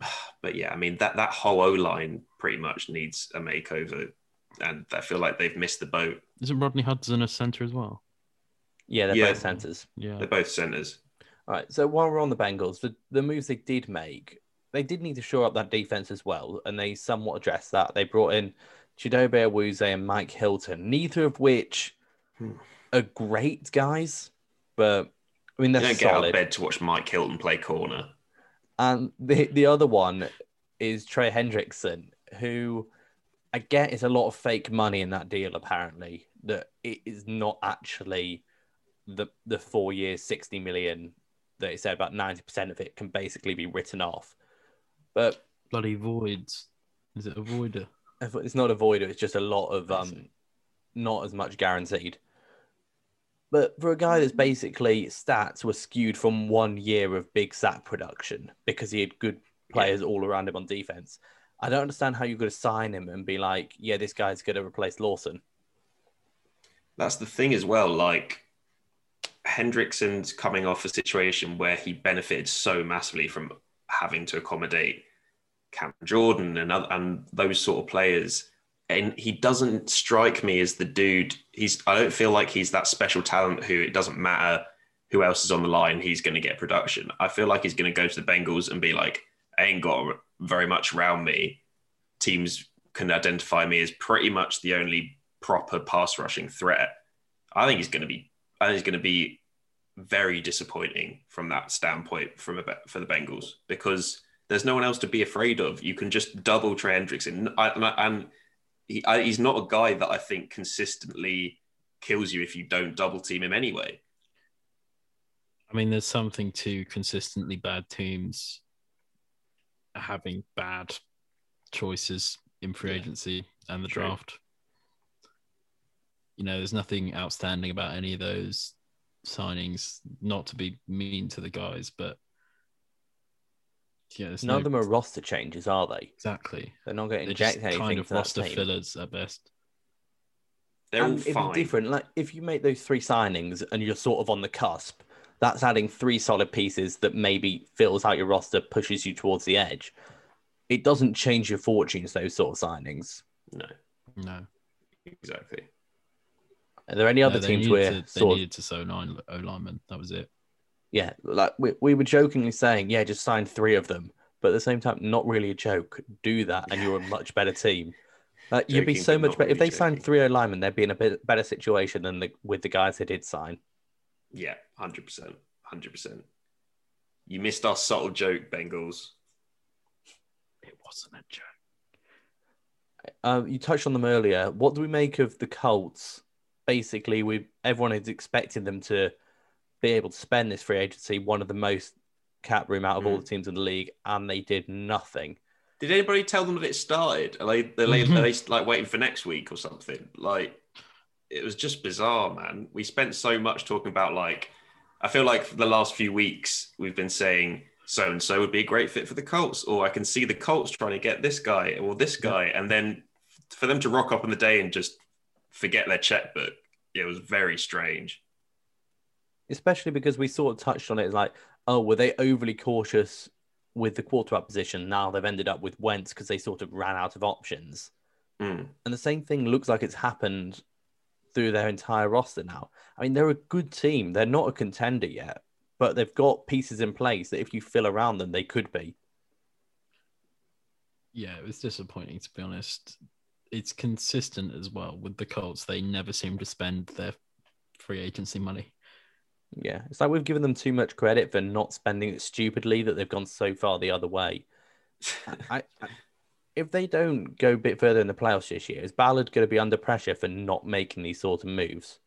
But yeah, I mean that that whole O line pretty much needs a makeover, and I feel like they've missed the boat. Isn't Rodney Hudson a center as well? Yeah, they're Yeah. both centers. Yeah. They're both centers. All right. So while we're on the Bengals, the, the moves they did make, they did need to shore up that defense as well, and they somewhat addressed that. They brought in Chidobe Awuzie and Mike Hilton, neither of which Hmm. are great guys, but I mean they're don't get out of bed to watch Mike Hilton play corner. And the the other one is Trey Hendrickson, who I get is a lot of fake money in that deal. Apparently, that it is not actually the the four years, sixty million they said about 90% of it can basically be written off. But Bloody voids. Is it a voider? it's not a void, it's just a lot of um not as much guaranteed. But for a guy that's basically stats were skewed from one year of big sack production because he had good players all around him on defense. I don't understand how you're going to sign him and be like, yeah, this guy's going to replace Lawson. That's the thing as well. Like Hendrickson's coming off a situation where he benefited so massively from having to accommodate Cam Jordan and other, and those sort of players. And he doesn't strike me as the dude. He's. I don't feel like he's that special talent who it doesn't matter who else is on the line. He's going to get production. I feel like he's going to go to the Bengals and be like, I ain't got very much around me. Teams can identify me as pretty much the only proper pass rushing threat. I think he's going to be. I think he's going to be very disappointing from that standpoint from a, for the Bengals because there's no one else to be afraid of. You can just double Trey Hendrickson, and, I- and he, I, he's not a guy that I think consistently kills you if you don't double team him anyway. I mean, there's something to consistently bad teams having bad choices in free Yeah. agency and the True. draft. You know, there's nothing outstanding about any of those signings. Not to be mean to the guys, but yeah, None no, of them are roster changes, are they? exactly. They're not going to They're just inject anything kind of to that roster team. fillers at best. They're and all fine. different. Like if you make those three signings and you're sort of on the cusp, that's adding three solid pieces that maybe fills out your roster, pushes you towards the edge. It doesn't change your fortunes. Those sort of signings. No, No, exactly. Are there any other No, teams needed where to, they sort needed to sew nine O linemen. That was it. yeah, like we, we were jokingly saying, yeah, just sign three of them, but at the same time, not really a joke. Do that, and you're a much better team. Like you'd be so much not better if really they signed three O linemen. They'd be in a bit better situation than the, with the guys they did sign. Yeah, hundred percent, hundred percent. You missed our subtle joke, Bengals. It wasn't a joke. Uh, you touched on them earlier. What do we make of the Colts? Basically, we everyone is expecting them to be able to spend this free agency, one of the most cap room out of all Mm. the teams in the league, and they did nothing. Did anybody tell them that it started? Are they, are they, are they like waiting for next week or something? Like, it was just bizarre, man. We spent so much talking about like, I feel like for the last few weeks we've been saying so and so would be a great fit for the Colts, or I can see the Colts trying to get this guy or this guy, and then for them to rock up on the day and just forget their checkbook, it was very strange. Especially because we sort of touched on it, like, oh, were they overly cautious with the quarterback position? Now they've ended up with Wentz because they sort of ran out of options. Mm. And the same thing looks like it's happened through their entire roster now. I mean, they're a good team. They're not a contender yet, but they've got pieces in place that if you fill around them, they could be. Yeah, it was disappointing to be honest. It's consistent as well with the Colts. They never seem to spend their free agency money. Yeah, it's like we've given them too much credit for not spending it stupidly that they've gone so far the other way. I, I, if they don't go a bit further in the playoffs this year, is Ballard going to be under pressure for not making these sort of moves?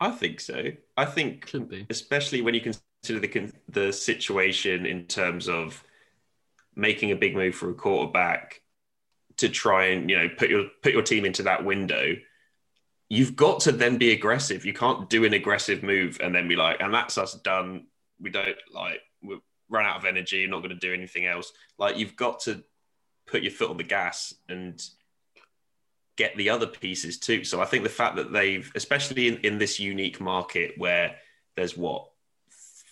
I think so. I think be. especially when you consider the the situation in terms of making a big move for a quarterback to try and you know put your put your team into that window. You've got to then be aggressive. You can't do an aggressive move and then be like, and that's us done. We don't like we run out of energy. Not going to do anything else. Like you've got to put your foot on the gas and get the other pieces too. So I think the fact that they've, especially in, in this unique market where there's what,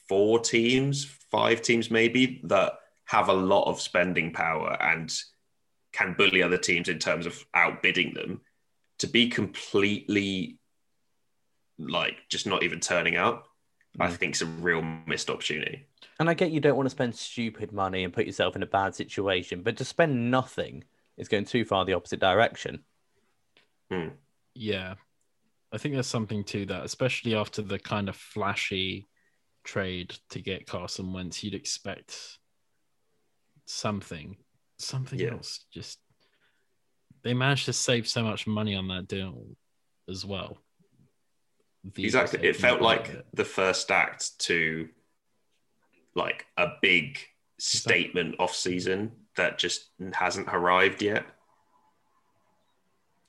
four teams, five teams maybe, that have a lot of spending power and can bully other teams in terms of outbidding them, to be completely like just not even turning up, I mm. think is a real missed opportunity. And I get you don't want to spend stupid money and put yourself in a bad situation, but to spend nothing is going too far the opposite direction. Hmm. Yeah. I think there's something to that, especially after the kind of flashy trade to get Carson Wentz. You'd expect something, something Yeah. else. Just they managed to save so much money on that deal as well. The Exactly. It felt taking a bit like it. the first act to like a big statement off season that just hasn't arrived yet.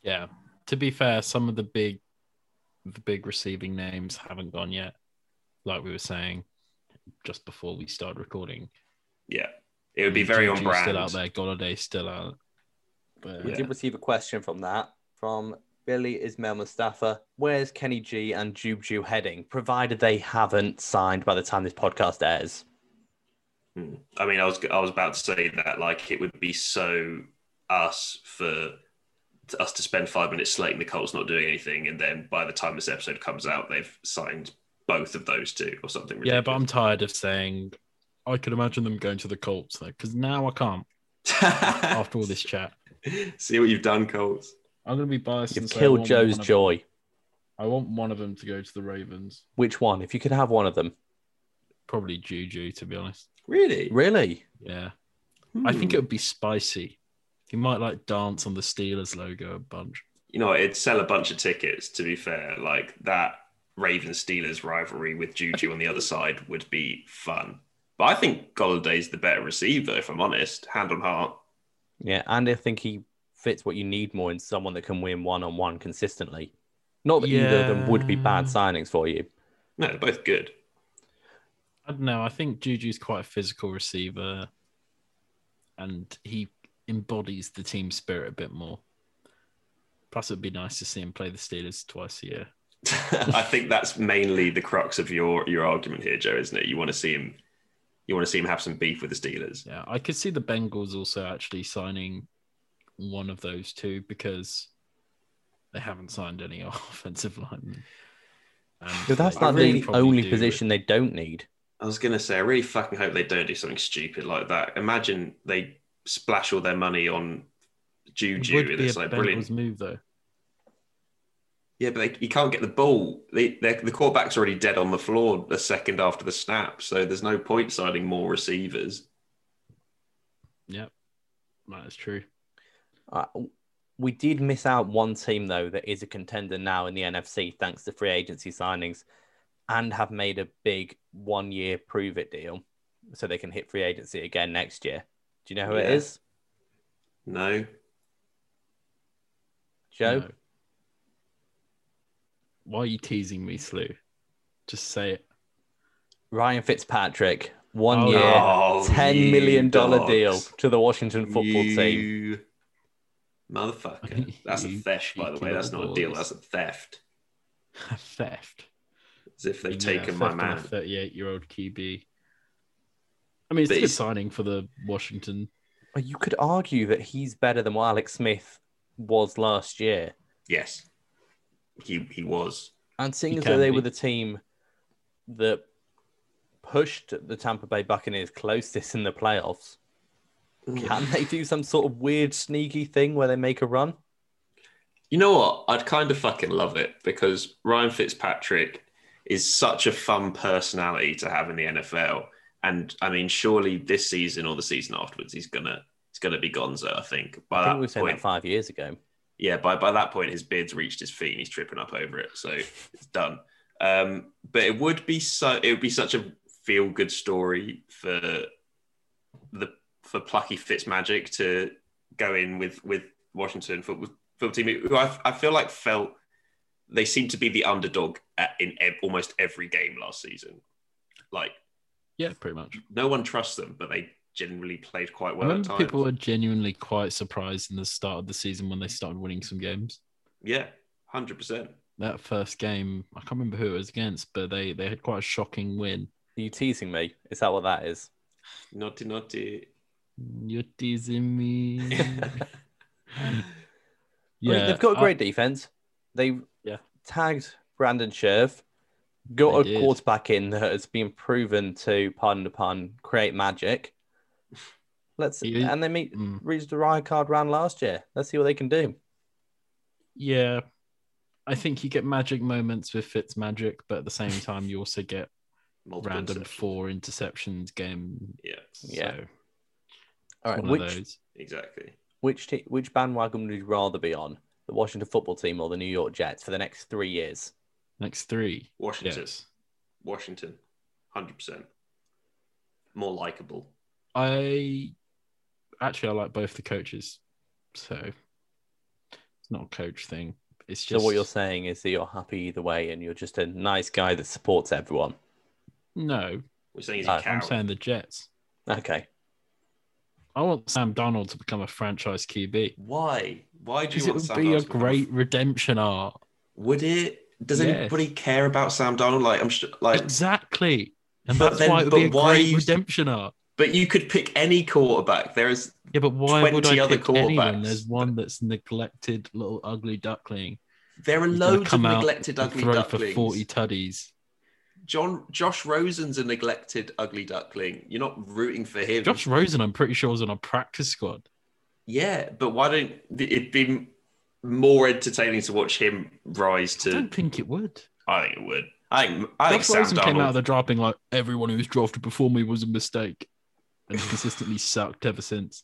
Yeah. To be fair, some of the big the big receiving names haven't gone yet. Like we were saying just before we started recording. Yeah, it would be very on brand. Still out there. Golladay still out. But We Yeah. did receive a question from that from Billy Ismail Mustafa. Where's Kenny G and Juju heading, provided they haven't signed by the time this podcast airs? Hmm. I mean, I was I was about to say that like it would be so us for us to spend five minutes slating the Colts not doing anything, and then by the time this episode comes out, they've signed both of those two or something. yeah, but I'm tired of saying I could imagine them going to the Colts though, because now I can't after all this chat. See what you've done, Colts. I'm gonna be biased. You've and say I killed Joe's one of- joy. I want one of them to go to the Ravens. Which one? If you could have one of them. Probably Juju, to be honest. Really? Really? Yeah. I think Hmm. it would be spicy. He might like dance on the Steelers logo a bunch. you know, it'd sell a bunch of tickets. To be fair, like that Ravens Steelers rivalry with Juju on the other side would be fun. But I think Golladay's the better receiver, if I'm honest, hand on heart. Yeah, and I think he fits what you need more in someone that can win one on one consistently. Not that either of them would be bad signings for you. No, they're both good. I don't know. I think Juju's quite a physical receiver, and he embodies the team spirit a bit more. Plus, it'd be nice to see him play the Steelers twice a year. I think that's mainly the crux of your your argument here, Joe, isn't it? You want to see him, you want to see him have some beef with the Steelers. Yeah, I could see the Bengals also actually signing one of those two because they haven't signed any offensive linemen. And But that's not really the only do- position they don't need. I was gonna say, I really fucking hope they don't do something stupid like that. Imagine they splash all their money on It Juju, would and be a like Bengals brilliant. move though. Yeah, but they, you can't get the ball. They, they, the quarterback's already dead on the floor a second after the snap, so there's no point signing more receivers. Yep, that is true. Uh, we did miss out one team though that is a contender now in the NFC thanks to free agency signings, and have made a big one-year prove it deal, so they can hit free agency again next year. Do you know who it Yeah. is, No, Joe? No. Why are you teasing me, Slew? Just say it. Ryan Fitzpatrick, one Oh, year, Oh, ten you million dollar dogs. deal to the Washington football team. Motherfucker. That's a theft, by the way. That's not a deal. That's a theft. A Theft. As if they've Yeah, taken my theft man. 38 year old QB. I mean, it's But a good it's- signing for the Washington. You could argue that he's better than what Alex Smith was last year. Yes. He he was. And seeing as though they be. were the team that pushed the Tampa Bay Buccaneers closest in the playoffs, can they do some sort of weird, sneaky thing where they make a run? You know what? I'd kind of fucking love it because Ryan Fitzpatrick is such a fun personality to have in the NFL. And I mean, surely this season or the season afterwards, he's gonna he's gonna be Gonzo. I think by I think that we were saying point, that five years ago. Yeah, by by that point, his beard's reached his feet and he's tripping up over it, so it's done. Um, but it would be so it would be such a feel good story for the for plucky Fitzmagic to go in with with Washington football football team, who I, I feel like felt they seemed to be the underdog at, in ev- almost every game last season. Like Yeah, pretty much. no one trusts them, but they generally played quite I well at remember times. people were genuinely quite surprised in the start of the season when they started winning some games. Yeah, hundred percent. That first game, I can't remember who it was against, but they, they had quite a shocking win. Are you teasing me? Is that what that is? Naughty, naughty. You're teasing me. I mean, yeah, they've got a great defense. They Yeah. tagged Brandon Scherff, got They a did. quarterback in that has been proven to, pardon the pun, create magic. Let's He- and they meet Mm. reached the riot card round last year. Let's see what they can do. Yeah, I think you get magic moments with Fitz magic, but at the same time, you also get Multiple random interceptions. four interceptions game. Yeah, Yeah. All right, one which of those. exactly. which te- which bandwagon would you rather be on? The Washington football team or the New York Jets for the next three years? Next three. Washington. Yes. Washington. Hundred percent. more likable. I actually I like both the coaches, so it's not a coach thing. It's just So what you're saying is that you're happy either way, and you're just a nice guy that supports everyone. no. We're saying he's a uh, I'm I'm saying the Jets. Okay. I want Sam Darnold to become a franchise QB Why? Why do because you it would Sam be a to become great redemption arc. Would it? Does Yes. anybody care about Sam Darnold? Like I'm sure, like, Exactly, and But that's then- why it would but be a why great you- redemption arc. But you could pick any quarterback. There is Yeah, but why would 20 I other pick anyone? There's one that's neglected little ugly duckling. there are He's loads of neglected and ugly throw ducklings. for forty tuddies. John Josh Rosen's a neglected ugly duckling. You're not rooting for him. Josh Rosen, I'm pretty sure, was on a practice squad. Yeah, but why don't it be more entertaining to watch him rise to? I don't think it would. I think it would. I think I think Josh Sam Rosen came out of the draft being like, everyone who was drafted before me was a mistake, and he's consistently sucked ever since.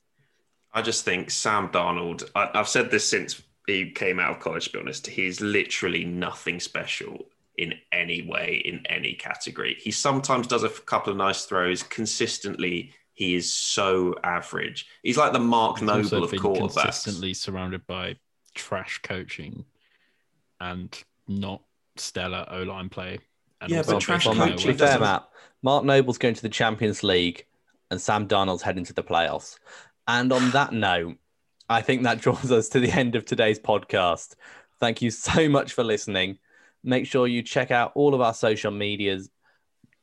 I just think Sam Darnold. I, I've said this since he came out of college. To be honest, he's literally nothing special in any way in any category. He sometimes does a couple of nice throws. Consistently, he is so average. He's like the Mark He's Noble of been quarterbacks. consistently surrounded by trash coaching and not stellar O line play. And Yeah, also but trash well, basically coaching be fair, doesn't- Matt, Mark Noble's going to the Champions League, and Sam Darnold's heading to the playoffs. And on that note, I think that draws us to the end of today's podcast. Thank you so much for listening. Make sure you check out all of our social medias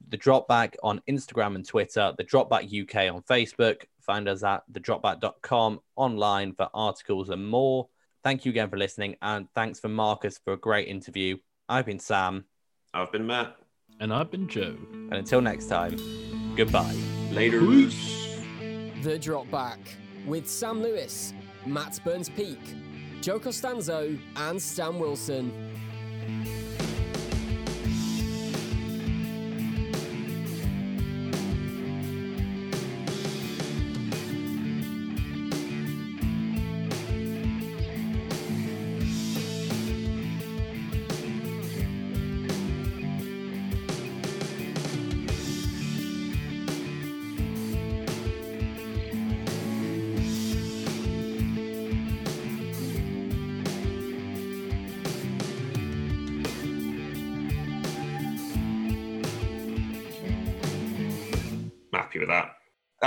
the Dropback on Instagram and Twitter, the Dropback UK on Facebook. Find us at thedropback.com online for articles and more. Thank you again for listening, and thanks for Marcus for a great interview. I've been Sam, I've been Matt. And I've been Joe. and until next time, goodbye. Later. The Drop Back with Sam Lewis, Matt Burns Peak, Joe Costanzo, and Stan Wilson.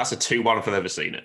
That's a 2 1 if I've ever seen it.